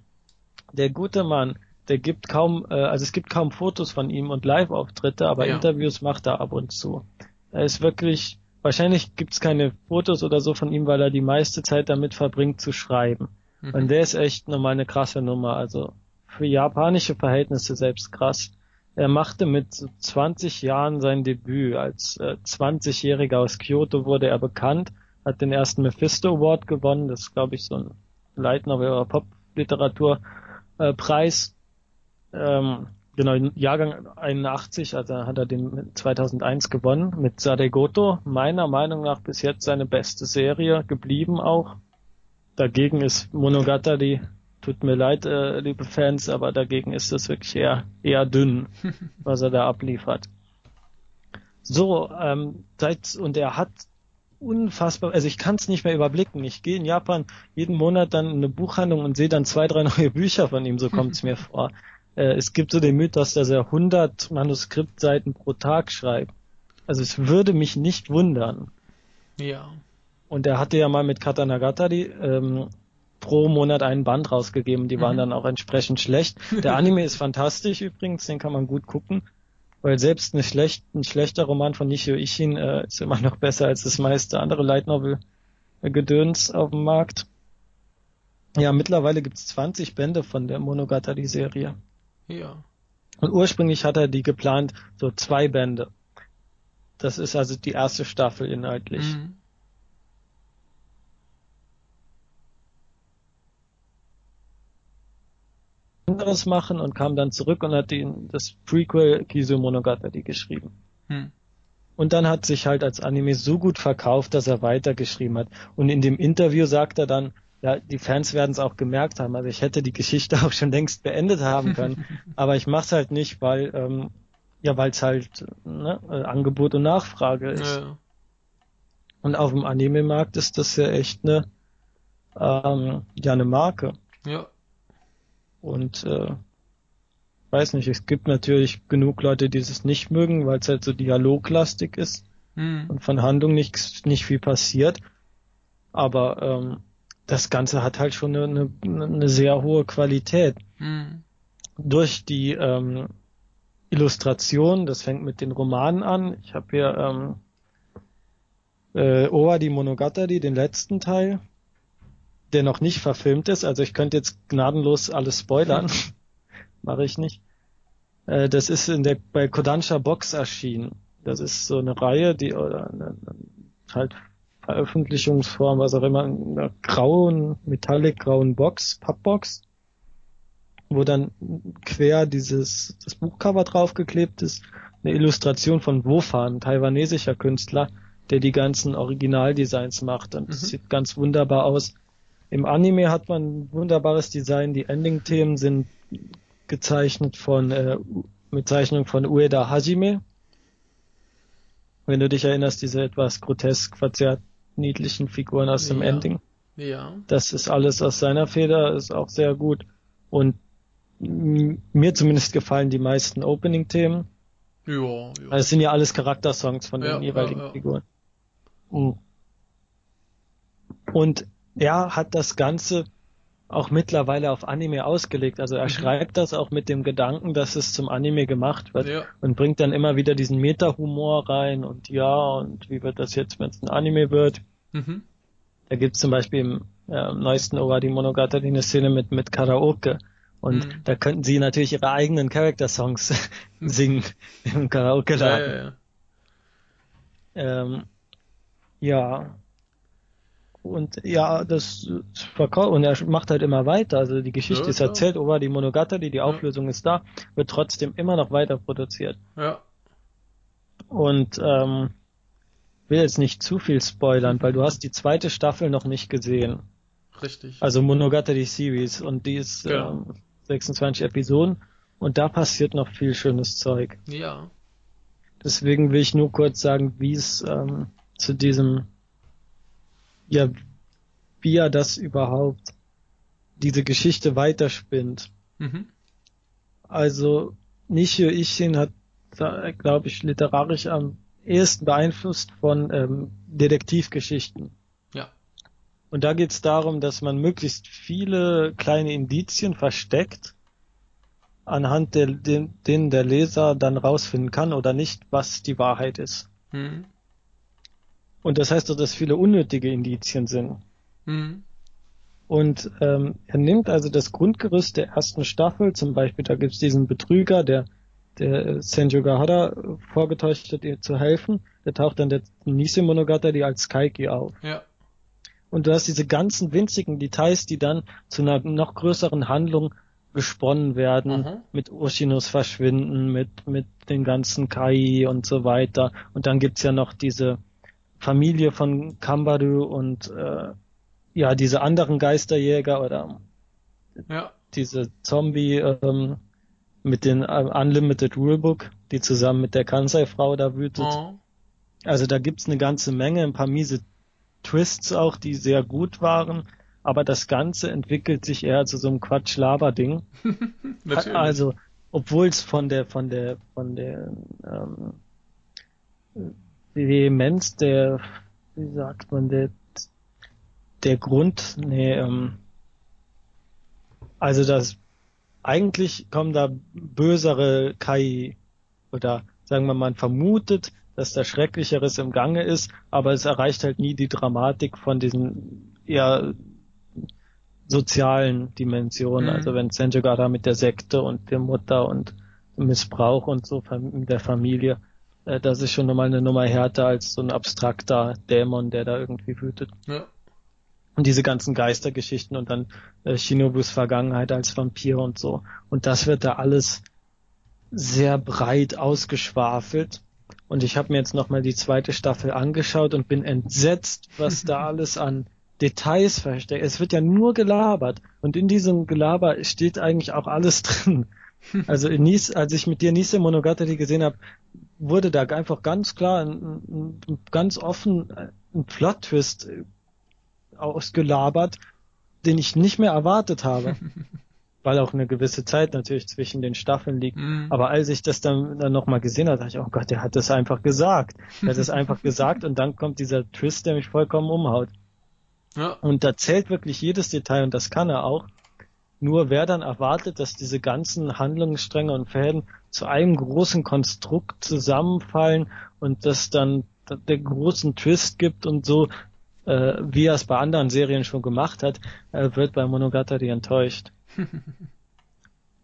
der gute Mann, der gibt kaum, äh, also es gibt kaum Fotos von ihm und Live-Auftritte, aber ja. Interviews macht er ab und zu. Er ist wirklich, wahrscheinlich gibt's keine Fotos oder so von ihm, weil er die meiste Zeit damit verbringt zu schreiben. Mhm. Und der ist echt nochmal eine krasse Nummer, also für japanische Verhältnisse selbst krass. Er machte mit 20 Jahren sein Debüt. Als äh, 20-Jähriger aus Kyoto wurde er bekannt, hat den ersten Mephisto Award gewonnen. Das ist, glaube ich, so ein Light Novel oder Pop-Literaturpreis. Äh, ähm, genau, Jahrgang 81, also hat er den 2001 gewonnen mit Sadegoto. Meiner Meinung nach bis jetzt seine beste Serie geblieben auch. dagegen ist Monogatari, tut mir leid, äh, liebe Fans, aber dagegen ist das wirklich eher, eher dünn, was er da abliefert. So, ähm, seit, und er hat unfassbar, also ich kann es nicht mehr überblicken. Ich gehe in Japan jeden Monat dann in eine Buchhandlung und sehe dann zwei, drei neue Bücher von ihm, so kommt es mir vor. Äh, es gibt so den Mythos, dass er 100 Manuskriptseiten pro Tag schreibt. Also es würde mich nicht wundern. Ja. Und er hatte ja mal mit Katanagatari ähm, pro Monat einen Band rausgegeben. Die waren mhm. dann auch entsprechend schlecht. Der Anime ist fantastisch übrigens, den kann man gut gucken weil selbst eine schlecht, ein schlechter Roman von Nishio Ishin äh, ist immer noch besser als das meiste andere Light Novel Gedöns auf dem Markt. Ja, mittlerweile gibt's 20 Bände von der Monogatari-Serie. Ja. Und ursprünglich hat er die geplant, so zwei Bände. Das ist also die erste Staffel inhaltlich. Mhm. Anderes machen und kam dann zurück und hat den, das Prequel Kizu Monogatari geschrieben. Hm. Und dann hat sich halt als Anime so gut verkauft, dass er weitergeschrieben hat. Und in dem Interview sagt er dann, ja, die Fans werden es auch gemerkt haben. Also ich hätte die Geschichte auch schon längst beendet haben können, aber ich mach's halt nicht, weil ähm, ja, weil es halt ne, äh, Angebot und Nachfrage ist. Ja. Und auf dem Anime-Markt ist das ja echt eine ähm, ja eine Marke. Ja. Und äh, weiß nicht, es gibt natürlich genug Leute, die es nicht mögen, weil es halt so dialoglastig ist mhm. und von Handlung nicht, nicht viel passiert. Aber ähm, das Ganze hat halt schon eine, eine, eine sehr hohe Qualität. Mhm. Durch die ähm, Illustration, das fängt mit den Romanen an. Ich habe hier ähm, äh, Owa di Monogatari, den letzten Teil der noch nicht verfilmt ist. Also ich könnte jetzt gnadenlos alles spoilern. Mache ich nicht. Äh, das ist in der bei Kodansha Box erschienen. Das ist so eine Reihe, die oder eine, halt Veröffentlichungsform, was auch immer, in einer grauen, metallic grauen Box, Pappbox, wo dann quer dieses das Buchcover draufgeklebt ist, eine Illustration von Wofan, taiwanesischer Künstler, der die ganzen Originaldesigns macht und mhm. sieht ganz wunderbar aus. Im Anime hat man ein wunderbares Design. Die Ending-Themen sind gezeichnet von, äh, mit Zeichnung von Ueda Hajime. Wenn du dich erinnerst, diese etwas grotesk verzerrt niedlichen Figuren aus dem ja. Ending. Ja. Das ist alles aus seiner Feder, ist auch sehr gut. Und mir zumindest gefallen die meisten Opening-Themen. Ja, ja. Also es sind ja alles Charaktersongs von den jeweiligen ja. Figuren. Mhm. Und er hat das Ganze auch mittlerweile auf Anime ausgelegt. Also er mhm. schreibt das auch mit dem Gedanken, dass es zum Anime gemacht wird ja. und bringt dann immer wieder diesen Meta-Humor rein und ja, und wie wird das jetzt, wenn es ein Anime wird? Mhm. Da gibt es zum Beispiel im äh, neuesten Owadi Monogatari eine Szene mit, mit Karaoke. Und mhm. da könnten sie natürlich ihre eigenen Charakter-Songs singen im Karaoke-Laden. Ja, ja, ja. Ähm, ja, und ja, das verkauft und er macht halt immer weiter. Also die Geschichte ja, ist erzählt, Oba die Monogatari, die Auflösung ist da, wird trotzdem immer noch weiter produziert. Ja. Und ähm, will jetzt nicht zu viel spoilern, weil du hast die zweite Staffel noch nicht gesehen. Richtig. Also Monogatari Series und die ist genau. ähm, 26 Episoden und da passiert noch viel schönes Zeug. Ja. Deswegen will ich nur kurz sagen, wie es ähm, zu diesem ja, wie er das überhaupt, diese Geschichte weiterspinnt. Mhm. Also Nishio Ishin hat, glaube ich, literarisch am ehesten beeinflusst von ähm, Detektivgeschichten. Ja. Und da geht es darum, dass man möglichst viele kleine Indizien versteckt, anhand der, den, denen der Leser dann rausfinden kann oder nicht, was die Wahrheit ist. Mhm. Und das heißt doch, dass viele unnötige Indizien sind. Mhm. Und ähm, er nimmt also das Grundgerüst der ersten Staffel, zum Beispiel, da gibt es diesen Betrüger, der der Senju Gahara vorgetäuscht hat, ihr zu helfen. Der taucht dann der Nise Monogatari als Kaiki auf. Ja. Und du hast diese ganzen winzigen Details, die dann zu einer noch größeren Handlung gesponnen werden, mhm. mit Oshinos Verschwinden, mit, mit den ganzen Kai und so weiter. Und dann gibt's ja noch diese Familie von Kambaru und äh, ja, diese anderen Geisterjäger oder ja. diese Zombie ähm, mit den äh, Unlimited Rulebook, die zusammen mit der Kansai-Frau da wütet. Oh. Also da gibt's eine ganze Menge, ein paar miese Twists auch, die sehr gut waren, aber das Ganze entwickelt sich eher zu so einem Quatsch-Laber-Ding. also, obwohl es von der, von der, von der ähm, Vehemenz der, wie sagt man, der, der Grund, nee, ähm, also das, eigentlich kommen da bösere Kai, oder sagen wir mal, man vermutet, dass da Schrecklicheres im Gange ist, aber es erreicht halt nie die Dramatik von diesen eher sozialen Dimensionen. Mhm. Also wenn Senjuga da mit der Sekte und der Mutter und Missbrauch und so in der Familie, äh, das ist schon nochmal eine Nummer härter als so ein abstrakter Dämon, der da irgendwie wütet. Ja. Und diese ganzen Geistergeschichten und dann äh, Shinobus Vergangenheit als Vampir und so. Und das wird da alles sehr breit ausgeschwafelt. Und ich habe mir jetzt nochmal die zweite Staffel angeschaut und bin entsetzt, was da alles an Details versteckt. Es wird ja nur gelabert. Und in diesem Gelaber steht eigentlich auch alles drin. Also in Nies, als ich mit dir Nise Monogatari gesehen habe, wurde da einfach ganz klar, ein, ein, ganz offen ein Plot-Twist ausgelabert, den ich nicht mehr erwartet habe. weil auch eine gewisse Zeit natürlich zwischen den Staffeln liegt. Mhm. Aber als ich das dann, dann nochmal gesehen habe, dachte ich, oh Gott, der hat das einfach gesagt. Er hat es einfach gesagt und dann kommt dieser Twist, der mich vollkommen umhaut. Ja. Und da zählt wirklich jedes Detail und das kann er auch. Nur wer dann erwartet, dass diese ganzen Handlungsstränge und Fäden zu einem großen Konstrukt zusammenfallen und das dann der großen Twist gibt und so, äh, wie er es bei anderen Serien schon gemacht hat, äh, wird bei Monogatari enttäuscht.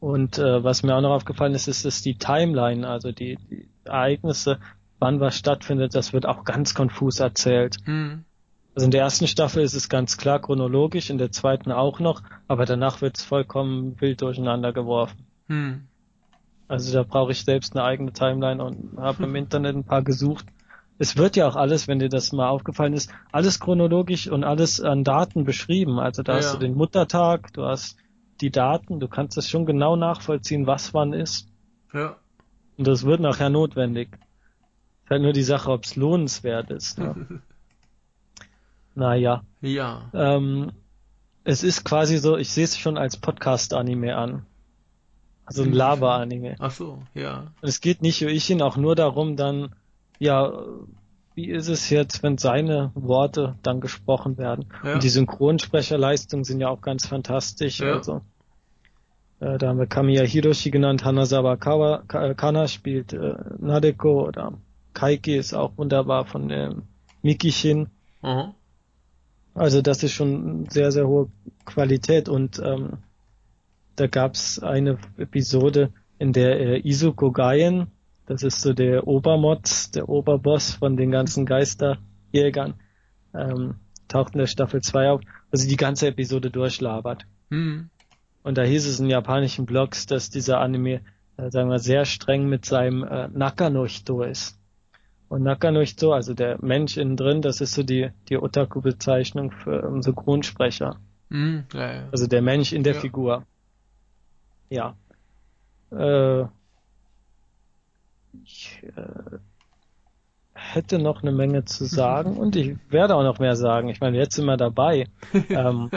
Und äh, was mir auch noch aufgefallen ist, ist, ist die Timeline, also die, die Ereignisse, wann was stattfindet, das wird auch ganz konfus erzählt. Mhm. Also in der ersten Staffel ist es ganz klar chronologisch, in der zweiten auch noch, aber danach wird es vollkommen wild durcheinander geworfen. Mhm. Also da brauche ich selbst eine eigene Timeline und habe im Internet ein paar gesucht. Es wird ja auch alles, wenn dir das mal aufgefallen ist, alles chronologisch und alles an Daten beschrieben. Also da ja, hast du den Muttertag, du hast die Daten, du kannst es schon genau nachvollziehen, was wann ist. Ja. Und das wird nachher notwendig. Ist halt nur die Sache, ob es lohnenswert ist. Ne? naja. Ja. Ähm, es ist quasi so, ich sehe es schon als Podcast-Anime an. Also ein Lava-Anime. Ach so, ja. Und es geht nicht ich ihn auch nur darum, dann, ja, wie ist es jetzt, wenn seine Worte dann gesprochen werden? Ja. Und die Synchronsprecherleistungen sind ja auch ganz fantastisch. Ja. Also, äh, da haben wir Kamiya Hiroshi genannt, Hanazawa Kawa, Kana spielt äh, Nadeko oder Kaiki ist auch wunderbar von äh, Mikishin. Mhm. Also das ist schon sehr, sehr hohe Qualität und ähm, da gab's eine Episode, in der äh, Izuko Gaien, das ist so der Obermod, der Oberboss von den ganzen Geisterjägern. Ähm, taucht in der Staffel 2 auf, also die ganze Episode durchlabert. Mhm. Und da hieß es in japanischen Blogs, dass dieser Anime, äh, sagen wir, sehr streng mit seinem äh, Nakanohito ist. Und Nakanohito, also der Mensch innen drin, das ist so die, die Otaku-Bezeichnung für ähm, Synchronsprecher. Mhm, ja, ja. Also der Mensch in der ja. Figur. Ja. Äh, ich äh, hätte noch eine Menge zu sagen und ich werde auch noch mehr sagen. Ich meine, jetzt sind wir dabei. ähm,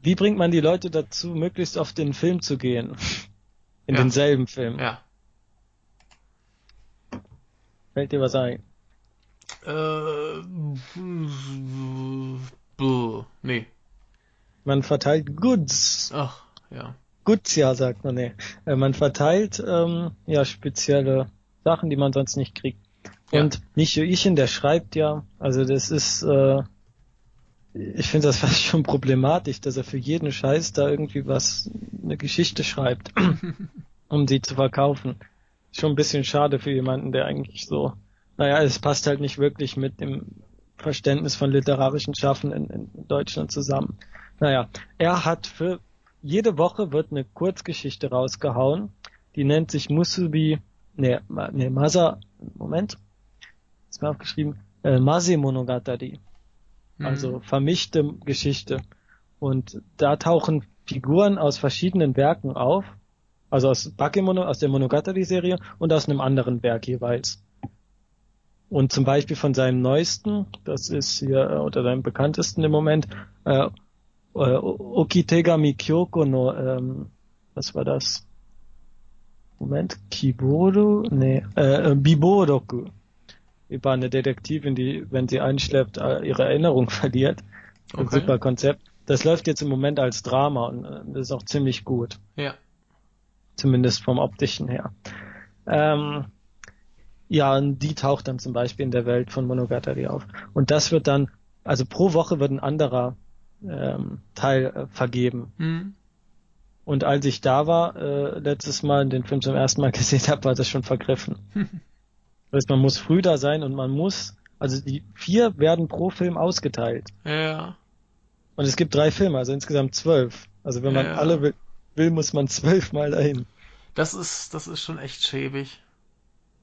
wie bringt man die Leute dazu, möglichst oft in den Film zu gehen? In denselben Film. Ja. Fällt dir was ein? Äh, nee. Man verteilt Goods. Ach, ja. Goods, ja, sagt man, nee. Äh, man verteilt, ähm, ja, spezielle Sachen, die man sonst nicht kriegt. Ja. Und Nicho Ishin, der schreibt ja, also das ist, äh, ich finde das fast schon problematisch, dass er für jeden Scheiß da irgendwie was, eine Geschichte schreibt, um sie zu verkaufen. Schon ein bisschen schade für jemanden, der eigentlich so, naja, es passt halt nicht wirklich mit dem Verständnis von literarischen Schaffen in, in Deutschland zusammen. Naja, er hat für jede Woche wird eine Kurzgeschichte rausgehauen, die nennt sich Musubi nee, nee, Masa, Moment, ist mir aufgeschrieben, äh, Mase Monogatari. mhm. also vermischte Geschichte. Und da tauchen Figuren aus verschiedenen Werken auf, also aus Bakemono, aus der Monogatari-Serie und aus einem anderen Werk jeweils. Und zum Beispiel von seinem neuesten, das ist hier äh, unter seinem bekanntesten im Moment, äh, äh, Okitegami Kyoko no, ähm, was war das? Moment, Kiboru? Nee, äh, äh Biboroku. Über eine Detektivin, die, wenn sie einschläft, äh, ihre Erinnerung verliert. Okay. Ein super Konzept. Das läuft jetzt im Moment als Drama und das ist auch ziemlich gut. Ja. Zumindest vom optischen her. Ähm, ja, und die taucht dann zum Beispiel in der Welt von Monogatari auf. Und das wird dann, also pro Woche wird ein anderer ähm, Teil äh, vergeben. Mhm. Und als ich da war, äh, letztes Mal den Film zum ersten Mal gesehen habe, war das schon vergriffen. das heißt, man muss früh da sein und man muss, also die vier werden pro Film ausgeteilt. Ja. Und es gibt drei Filme, also insgesamt zwölf. Also wenn man ja. alle will, muss man zwölf Mal dahin. Das ist, das ist schon echt schäbig.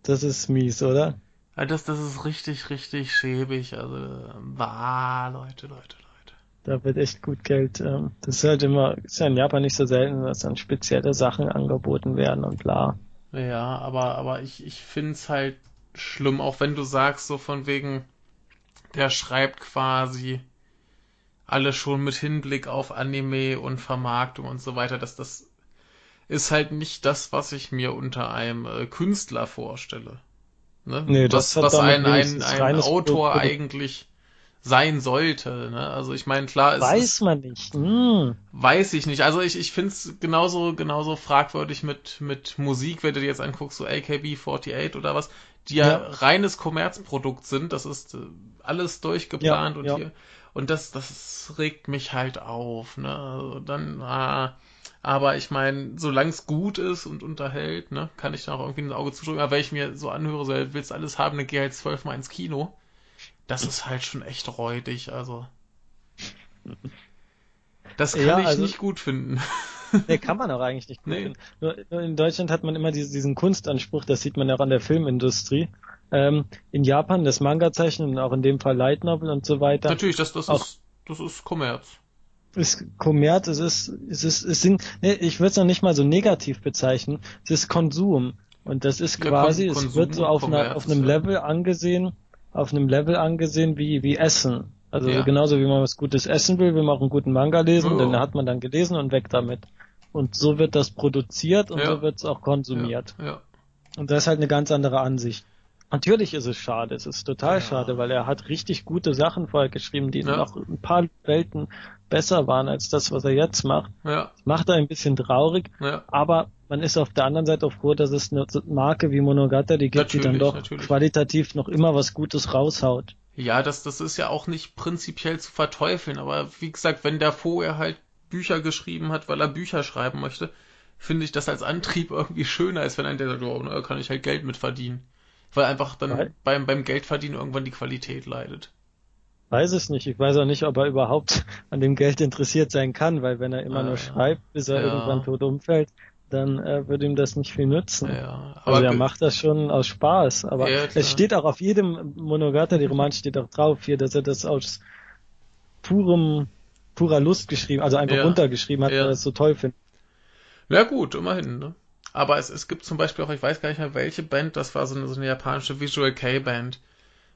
Das ist mies, oder? Das, das ist richtig, richtig schäbig. Also, bah, Leute, Leute, Leute. Da wird echt gut Geld. Ähm, das ist halt immer, ist ja in Japan nicht so selten, dass dann spezielle Sachen angeboten werden und bla. Ja, aber, aber ich, ich find's halt schlimm, auch wenn du sagst, so von wegen, der schreibt quasi alles schon mit Hinblick auf Anime und Vermarktung und so weiter, dass das ist halt nicht das, was ich mir unter einem äh, Künstler vorstelle. Ne? Nee, das was, was ein, ein, ein Autor Produkt. eigentlich sein sollte. Ne? Also ich meine, klar, es weiß ist, man nicht. Hm. Weiß ich nicht. Also ich, ich finde es genauso, genauso fragwürdig mit, mit Musik, wenn du dir jetzt anguckst, so AKB48 oder was, die ja, ja reines Kommerzprodukt sind. Das ist äh, alles durchgeplant ja, und ja. hier. Und das, das regt mich halt auf. Ne? Also dann, ah, aber ich meine, solange es gut ist und unterhält, ne, kann ich da auch irgendwie ein Auge zudrücken. Aber wenn ich mir so anhöre, so, willst alles haben, dann geh halt zwölfmal ins Kino. Das ist halt schon echt räudig, also. Das kann ja, ich also, nicht gut finden. Nee, kann man auch eigentlich nicht gut nee. finden. Nur, nur, in Deutschland hat man immer diesen, diesen Kunstanspruch, das sieht man ja auch an der Filmindustrie. Ähm, in Japan das Manga-Zeichnen und auch in dem Fall Light Novel und so weiter. Natürlich, das, das, ist, das ist Kommerz ist Kommerz, es ist, es ist, es sind, nee, ich würde es noch nicht mal so negativ bezeichnen, es ist Konsum. Und das ist quasi, ja, Kon es wird so auf, Kommerz, einer, auf einem ja. Level angesehen, auf einem Level angesehen wie, wie Essen. Also ja. genauso wie man was Gutes essen will, will man auch einen guten Manga lesen, oh. den hat man dann gelesen und weg damit. Und so wird das produziert und so wird es auch konsumiert. Und das ist halt eine ganz andere Ansicht. Natürlich ist es schade, es ist total schade, weil er hat richtig gute Sachen vorher geschrieben, die noch ein paar Welten besser waren als das, was er jetzt macht. Ja. Das macht er ein bisschen traurig, ja. aber man ist auf der anderen Seite auch froh, dass es eine Marke wie Monogatari gibt, natürlich, die dann doch natürlich. qualitativ noch immer was Gutes raushaut. Ja, das, das ist ja auch nicht prinzipiell zu verteufeln, aber wie gesagt, wenn der vorher halt Bücher geschrieben hat, weil er Bücher schreiben möchte, finde ich das als Antrieb irgendwie schöner, als wenn ein der sagt, oh, na, kann ich halt Geld mit verdienen. Weil einfach dann beim, beim Geldverdienen irgendwann die Qualität leidet weiß es nicht. Ich weiß auch nicht, ob er überhaupt an dem Geld interessiert sein kann, weil wenn er immer äh, nur schreibt, bis er ja. irgendwann tot umfällt, dann äh, würde ihm das nicht viel nützen. Ja, also er macht das schon aus Spaß. Aber ja, es steht auch auf jedem Monogatari Roman steht auch drauf hier, dass er das aus purem purer Lust geschrieben, also einfach ja, runtergeschrieben hat, weil er es so toll findet. Ja gut, immerhin. Ne? Aber es, es gibt zum Beispiel auch, ich weiß gar nicht mehr welche Band, das war so eine, so eine japanische Visual K Band.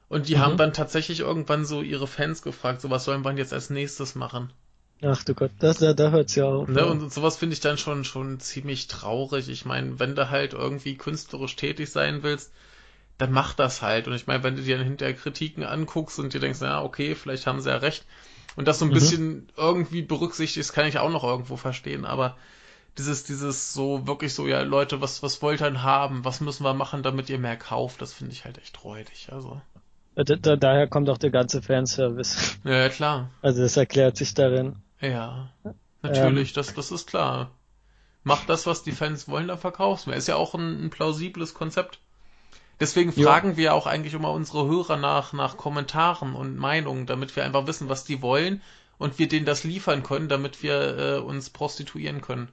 Und die mhm. haben dann tatsächlich irgendwann so ihre Fans gefragt, so was sollen wir jetzt als nächstes machen? Ach du Gott, das, da, da hört's ja auf. Ne, und sowas finde ich dann schon, schon ziemlich traurig. Ich meine, wenn du halt irgendwie künstlerisch tätig sein willst, dann mach das halt. Und ich meine, wenn du dir dann hinterher Kritiken anguckst und dir denkst, ja, okay, vielleicht haben sie ja recht. Und das so ein mhm. bisschen irgendwie berücksichtigst, kann ich auch noch irgendwo verstehen. Aber dieses, dieses so wirklich so, ja, Leute, was, was wollt ihr denn haben? Was müssen wir machen, damit ihr mehr kauft? Das finde ich halt echt räudig. Also. Da, da, daher kommt auch der ganze Fanservice. Ja, klar. Also das erklärt sich darin. Ja, natürlich, ähm, das, das ist klar. Mach das, was die Fans wollen, dann verkaufst du. Ist ja auch ein, ein plausibles Konzept. Deswegen fragen ja. wir auch eigentlich immer unsere Hörer nach, nach Kommentaren und Meinungen, damit wir einfach wissen, was die wollen und wir denen das liefern können, damit wir äh, uns prostituieren können.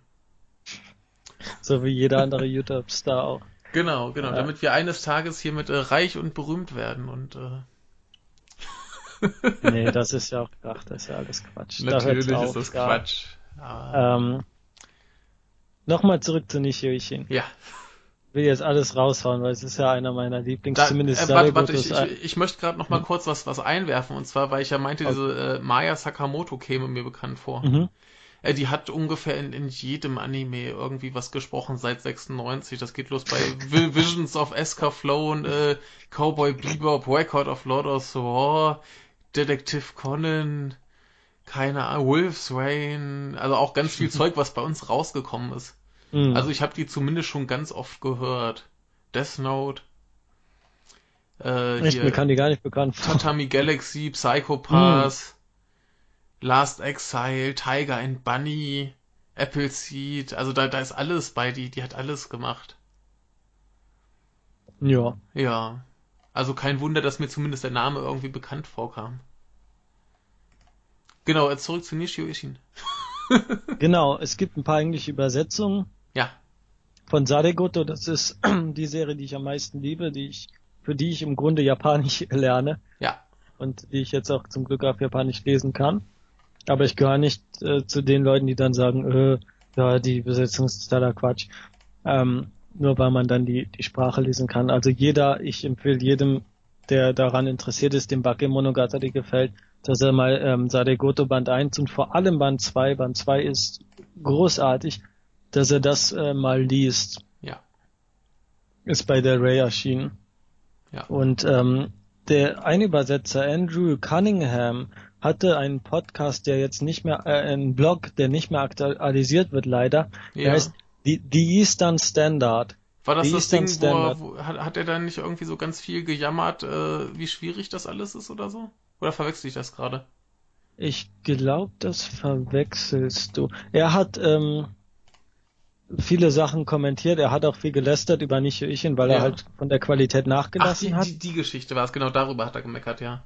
So wie jeder andere YouTube-Star auch. Genau, genau, ja. damit wir eines Tages hiermit äh, reich und berühmt werden und äh... nee, das ist ja auch, ach, das ist ja alles Quatsch. Natürlich da ist das Quatsch. Ähm, Nochmal zurück zu Nishioishin. Ja. Ich will jetzt alles raushauen, weil es ist ja einer meiner Lieblings, da, zumindest äh, Warte, warte, ich, ich, ich möchte gerade noch mal hm. kurz was, was einwerfen, und zwar, weil ich ja meinte, okay. diese äh, Maya Sakamoto käme mir bekannt vor. Mhm. Äh, die hat ungefähr in, in jedem Anime irgendwie was gesprochen seit 96. Das geht los bei Visions of Escaflown, äh, Cowboy Bebop, Record of Lord of War, Detective Conan, keine Ahnung, Wolf's Rain, also auch ganz viel Zeug, was bei uns rausgekommen ist. Mhm. Also ich habe die zumindest schon ganz oft gehört. Death Note. Äh, Echt, mir kann die gar nicht bekannt. Tatami Galaxy, Psychopath, mhm. Last Exile, Tiger and Bunny, Appleseed, also da, da ist alles bei, die, die hat alles gemacht. Ja. Ja. Also kein Wunder, dass mir zumindest der Name irgendwie bekannt vorkam. Genau, zurück zu Nishio Ishin. genau, es gibt ein paar englische Übersetzungen. Ja. Von Sadegoto, das ist die Serie, die ich am meisten liebe, die ich, für die ich im Grunde Japanisch lerne. Ja. Und die ich jetzt auch zum Glück auf Japanisch lesen kann. Aber ich gehöre nicht äh, zu den Leuten, die dann sagen, äh, ja, die Übersetzung ist totaler Quatsch. Ähm, nur weil man dann die, die Sprache lesen kann. Also jeder, ich empfehle jedem, der daran interessiert ist, dem Bake Monogatari gefällt, dass er mal ähm, Sadegoto Band 1 und vor allem Band 2, Band 2 ist großartig, dass er das äh, mal liest. Ja. Ist bei der Ray erschienen. Ja. Und ähm, der ein Übersetzer Andrew Cunningham hatte einen Podcast, der jetzt nicht mehr, äh, einen Blog, der nicht mehr aktualisiert wird leider. Ja. Der heißt The, The Eastern Standard. War das The das Eastern Ding, wo, er, wo hat, hat er dann nicht irgendwie so ganz viel gejammert, äh, wie schwierig das alles ist oder so? Oder verwechsel ich das gerade? Ich glaube, das verwechselst du. Er hat ähm, viele Sachen kommentiert. Er hat auch viel gelästert über Nicho Ichin, weil ja. er halt von der Qualität nachgelassen Ach, die, hat. Die, die Geschichte war es, genau darüber hat er gemeckert, ja.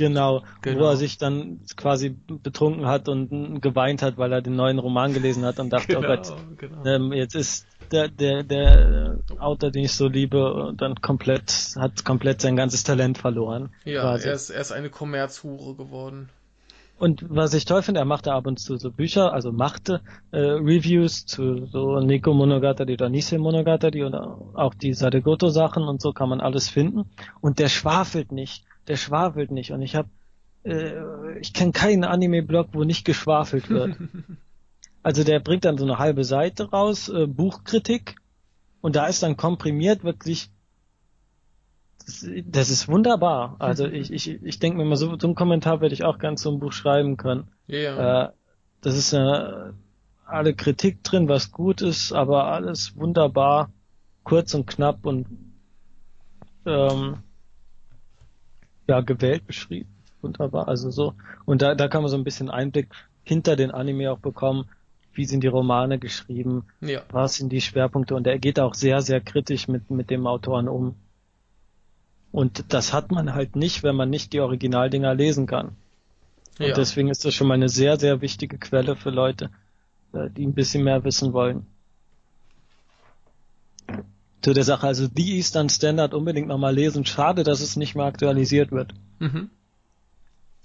Genau, genau, wo er sich dann quasi betrunken hat und geweint hat, weil er den neuen Roman gelesen hat und dachte, oh genau, oh Gott, genau. ähm, jetzt ist der, der, der Autor, den ich so liebe, dann komplett, hat komplett sein ganzes Talent verloren. Ja, er ist, er ist eine Kommerzhure geworden. Und was ich toll finde, er machte ab und zu so Bücher, also machte äh, Reviews zu so Nico Monogatari oder Nisei Monogatari und auch die Sadegoto Sachen und so kann man alles finden. Und der schwafelt nicht, der schwafelt nicht. Und ich habe, äh, ich kenne keinen Anime-Blog, wo nicht geschwafelt wird. also der bringt dann so eine halbe Seite raus, äh, Buchkritik, und da ist dann komprimiert wirklich das, ist wunderbar. Also ich, ich, ich denke mir mal, so, so einen Kommentar werde ich auch ganz so ein Buch schreiben können. Ja. Äh, das ist äh, alle Kritik drin, was gut ist, aber alles wunderbar, kurz und knapp und ähm, ja, gewählt beschrieben. Wunderbar. Also so. Und da, da kann man so ein bisschen Einblick hinter den Anime auch bekommen. Wie sind die Romane geschrieben? Ja. Was sind die Schwerpunkte? Und er geht auch sehr, sehr kritisch mit, mit dem Autoren um. Und das hat man halt nicht, wenn man nicht die Originaldinger lesen kann. Und ja. deswegen ist das schon mal eine sehr, sehr wichtige Quelle für Leute, äh, die ein bisschen mehr wissen wollen. Zu der Sache, also die Eastern Standard unbedingt nochmal lesen. Schade, dass es nicht mehr aktualisiert wird. Mhm.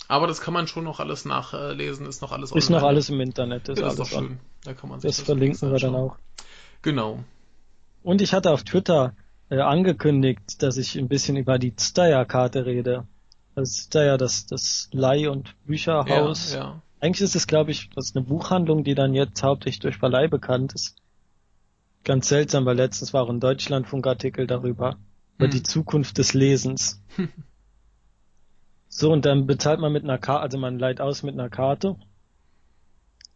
Aber das kann man schon noch alles nachlesen, ist noch alles online. Ist noch alles im Internet. Ist, ja, ist doch schön. Da kann man sich das, das verlinken wir dann auch. Genau. Und ich hatte auf Twitter äh, angekündigt, dass ich ein bisschen über die Steyr-Karte rede. Das ist ja das, das Leih- und Bücherhaus. Ja, ja. Eigentlich ist es, glaube ich, das ist eine Buchhandlung, die dann jetzt hauptsächlich durch Verleih bekannt ist. Ganz seltsam, weil letztens war auch ein Deutschlandfunkartikel darüber, hm. über die Zukunft des Lesens. so, und dann bezahlt man mit einer Karte, also man leiht aus mit einer Karte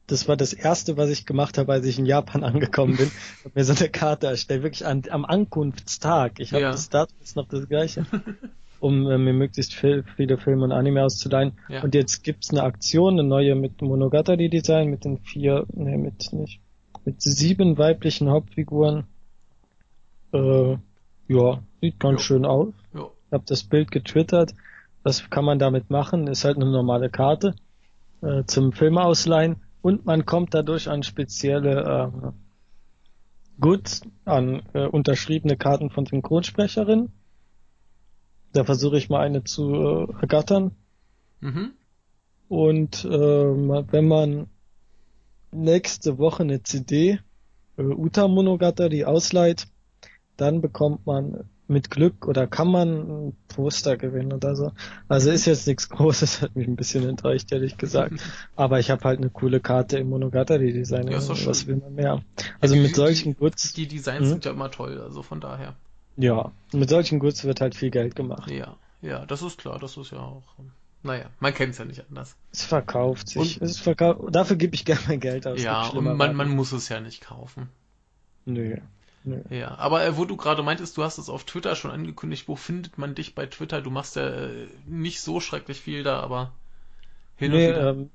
das war das erste, was ich gemacht habe, als ich in Japan angekommen bin. Ich habe mir so eine Karte erstellt, wirklich an, am Ankunftstag. Ich habe ja. das Datum ist noch das gleiche, um äh, mir möglichst viel, viele Filme und Anime auszuleihen. Ja. Und jetzt gibt's eine Aktion, eine neue mit Monogatari-Design, mit den vier, ne, mit nicht, mit sieben weiblichen Hauptfiguren. Äh, ja, sieht ganz jo. schön aus. Jo. Ich habe das Bild getwittert. Was kann man damit machen? Ist halt eine normale Karte äh, zum Film ausleihen und man kommt dadurch an spezielle äh, Goods, an äh, unterschriebene Karten von Synchronsprecherinnen. Da versuche ich mal eine zu äh, ergattern. Mhm. Und äh, wenn man nächste Woche eine CD äh, Uta Monogatari ausleiht, dann bekommt man mit Glück oder kann man ein Poster gewinnen oder so. Also ist jetzt nichts Großes, hat mich ein bisschen enttäuscht, ehrlich gesagt. Aber ich habe halt eine coole Karte im Monogatari-Design. Ja, was will man mehr? Also ja, die, mit solchen die, Goods. Die Designs hm? sind ja immer toll, also von daher. Ja, mit solchen Goods wird halt viel Geld gemacht. Ja, ja, das ist klar, das ist ja auch. Naja, man kennt es ja nicht anders. Es verkauft sich. Und, es verkauft, dafür gebe ich gerne mein Geld aus. Ja, und man, man muss es ja nicht kaufen. Nö. Nö. Ja, aber äh, wo du gerade meintest, du hast es auf Twitter schon angekündigt, wo findet man dich bei Twitter? Du machst ja äh, nicht so schrecklich viel da, aber hin nee, und wieder. Ähm,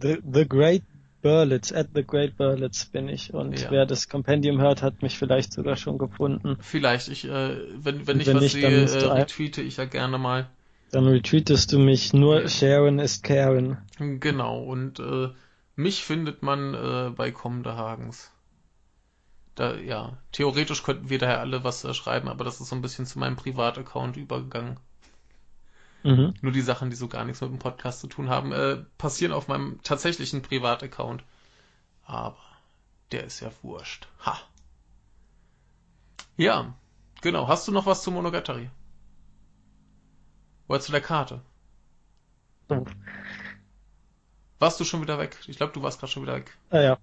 the, the Great Berlitz, at the Great Berlitz bin ich und ja. wer das Compendium hört, hat mich vielleicht sogar schon gefunden. Vielleicht, ich, äh, wenn, wenn ich wenn was nicht, sehe, äh, retweete ich ja gerne mal. Dann retweetest du mich, nur. Sharon ist Karen. Genau, und äh, mich findet man äh, bei Kommende Hagens. Da, ja, theoretisch könnten wir daher alle was äh, schreiben, aber das ist so ein bisschen zu meinem Privataccount übergegangen. Mhm. Nur die Sachen, die so gar nichts mit dem Podcast zu tun haben, äh, passieren auf meinem tatsächlichen Privataccount. Aber der ist ja wurscht. Ha. Ja, genau. Hast du noch was zu Monogatari? Oder zu der Karte? Oh. Warst du schon wieder weg? Ich glaube, du warst gerade schon wieder weg. Ah, ja.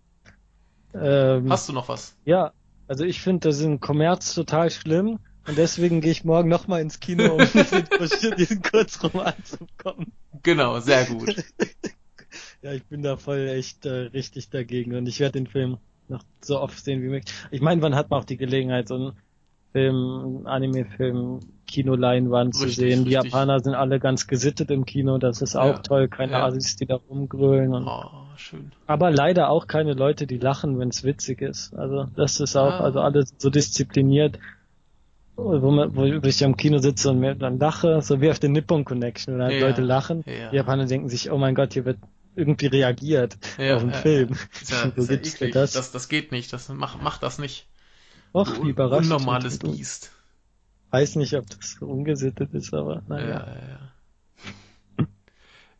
Ähm, Hast du noch was? Ja, also ich finde das in Kommerz total schlimm und deswegen gehe ich morgen nochmal ins Kino, um diesen, diesen Kurzroman zu bekommen. Genau, sehr gut. ja, ich bin da voll echt äh, richtig dagegen und ich werde den Film noch so oft sehen wie möglich. Ich meine, wann hat man auch die Gelegenheit, so einen Film, Anime-Film, Kinoleinwand zu sehen. Die Japaner sind alle ganz gesittet im Kino, das ist auch ja, toll. Keine ja. Asis, die da rumgrölen. Und oh, schön. Aber leider auch keine Leute, die lachen, wenn es witzig ist. Also das ist auch, ah. also alles so diszipliniert, wo, man, wo ich am Kino sitze und mir dann lache, so wie auf den Nippon Connection, wo halt ja. Leute lachen. Die Japaner denken sich, oh mein Gott, hier wird irgendwie reagiert auf den Film. Ja, so ja das? das? Das geht nicht, das mach, mach das nicht. Och, wie überraschend. Unnormales Biest. Weiß nicht, ob das ungesittet ist, aber naja. Ja, ja, ja.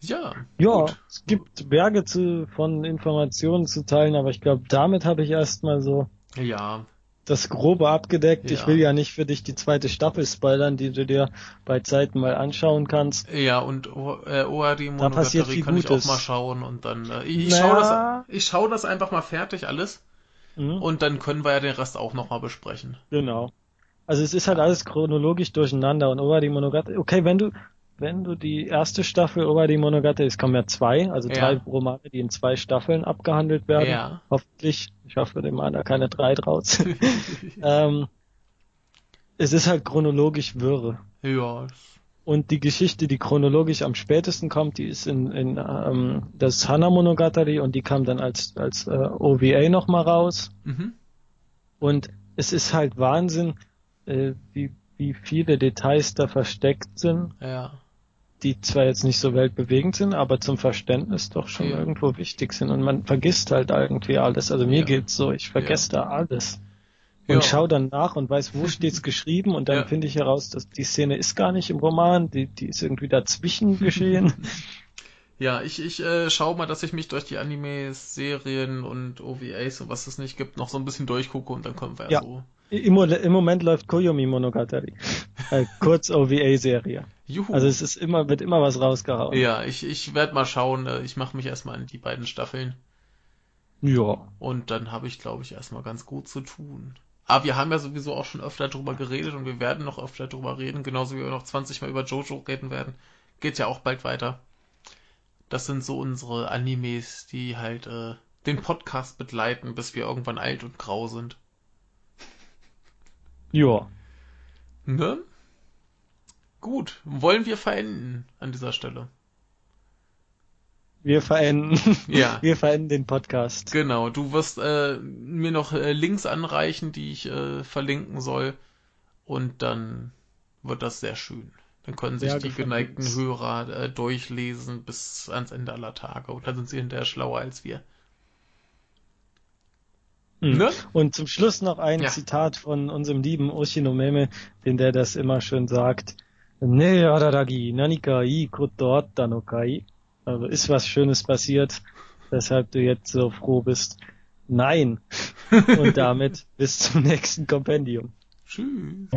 Ja, gut. es gibt Berge zu, von Informationen zu teilen, aber ich glaube, damit habe ich erstmal so ja. das Grobe abgedeckt. Ja. Ich will ja nicht für dich die zweite Staffel spoilern, die du dir bei Zeiten mal anschauen kannst. Ja, und äh, OAD Monogatari kann Gutes. ich auch mal schauen und dann äh, ich, naja. schaue das, ich schaue das einfach mal fertig alles Mhm. Und dann können wir ja den Rest auch nochmal besprechen. Genau. Also es ist halt alles chronologisch durcheinander und Obadi Monogatari. Okay, wenn du wenn du die erste Staffel Obadi Monogatari, es kommen ja zwei, also drei ja. Romane, die in zwei Staffeln abgehandelt werden. Ja. Hoffentlich. Ich hoffe, dem da keine drei draus. ähm, es ist halt chronologisch wirre. Ja, und die Geschichte, die chronologisch am spätesten kommt, die ist in, in ähm, das Hana Monogatari und die kam dann als, als äh, OVA nochmal raus. Mhm. Und es ist halt Wahnsinn, äh, wie, wie viele Details da versteckt sind. Ja. Die zwar jetzt nicht so weltbewegend sind, aber zum Verständnis doch schon ja. irgendwo wichtig sind. Und man vergisst halt irgendwie alles. Also mir ja. geht's so, ich vergesse ja. da alles und ja. schaue dann nach und weiß, wo steht's geschrieben und dann ja. finde ich heraus, dass die Szene ist gar nicht im Roman, die, die ist irgendwie dazwischen geschehen. Ja, ich, ich äh, schaue mal, dass ich mich durch die Animes, Serien und OVAs und was es nicht gibt, noch so ein bisschen durchgucke und dann kommen wir ja, so. Im, Im Moment läuft Koyomi Monogatari. äh, kurz OVA-Serie. Juhu. Also es ist immer, wird immer was rausgehauen. Ja, ich, ich werde mal schauen. Äh, ich mache mich erstmal in die beiden Staffeln. Ja. Und dann habe ich, glaube ich, erstmal ganz gut zu tun. Aber wir haben ja sowieso auch schon öfter drüber geredet und wir werden noch öfter drüber reden, genauso wie wir noch 20 Mal über Jojo reden werden. Geht ja auch bald weiter. Das sind so unsere Animes, die halt äh, den Podcast begleiten, bis wir irgendwann alt und grau sind. Ja. Ne? Gut, wollen wir verenden an dieser Stelle? Wir verenden. Ja. Wir verenden den Podcast. Genau. Du wirst äh, mir noch äh, Links anreichen, die ich äh, verlinken soll. Und dann wird das sehr schön. Dann können sich die geneigten Hörer äh, durchlesen bis ans Ende aller Tage. Und dann sind sie hinterher schlauer als wir. Mhm. Ne? Und zum Schluss noch ein ja. Zitat von unserem lieben Oshinomeme, den der das immer schön sagt Ne, Araragi, nanika ii koto no kai? Also ist was Schönes passiert, weshalb du jetzt so froh bist? Nein. Und damit bis zum nächsten Kompendium. Tschüss.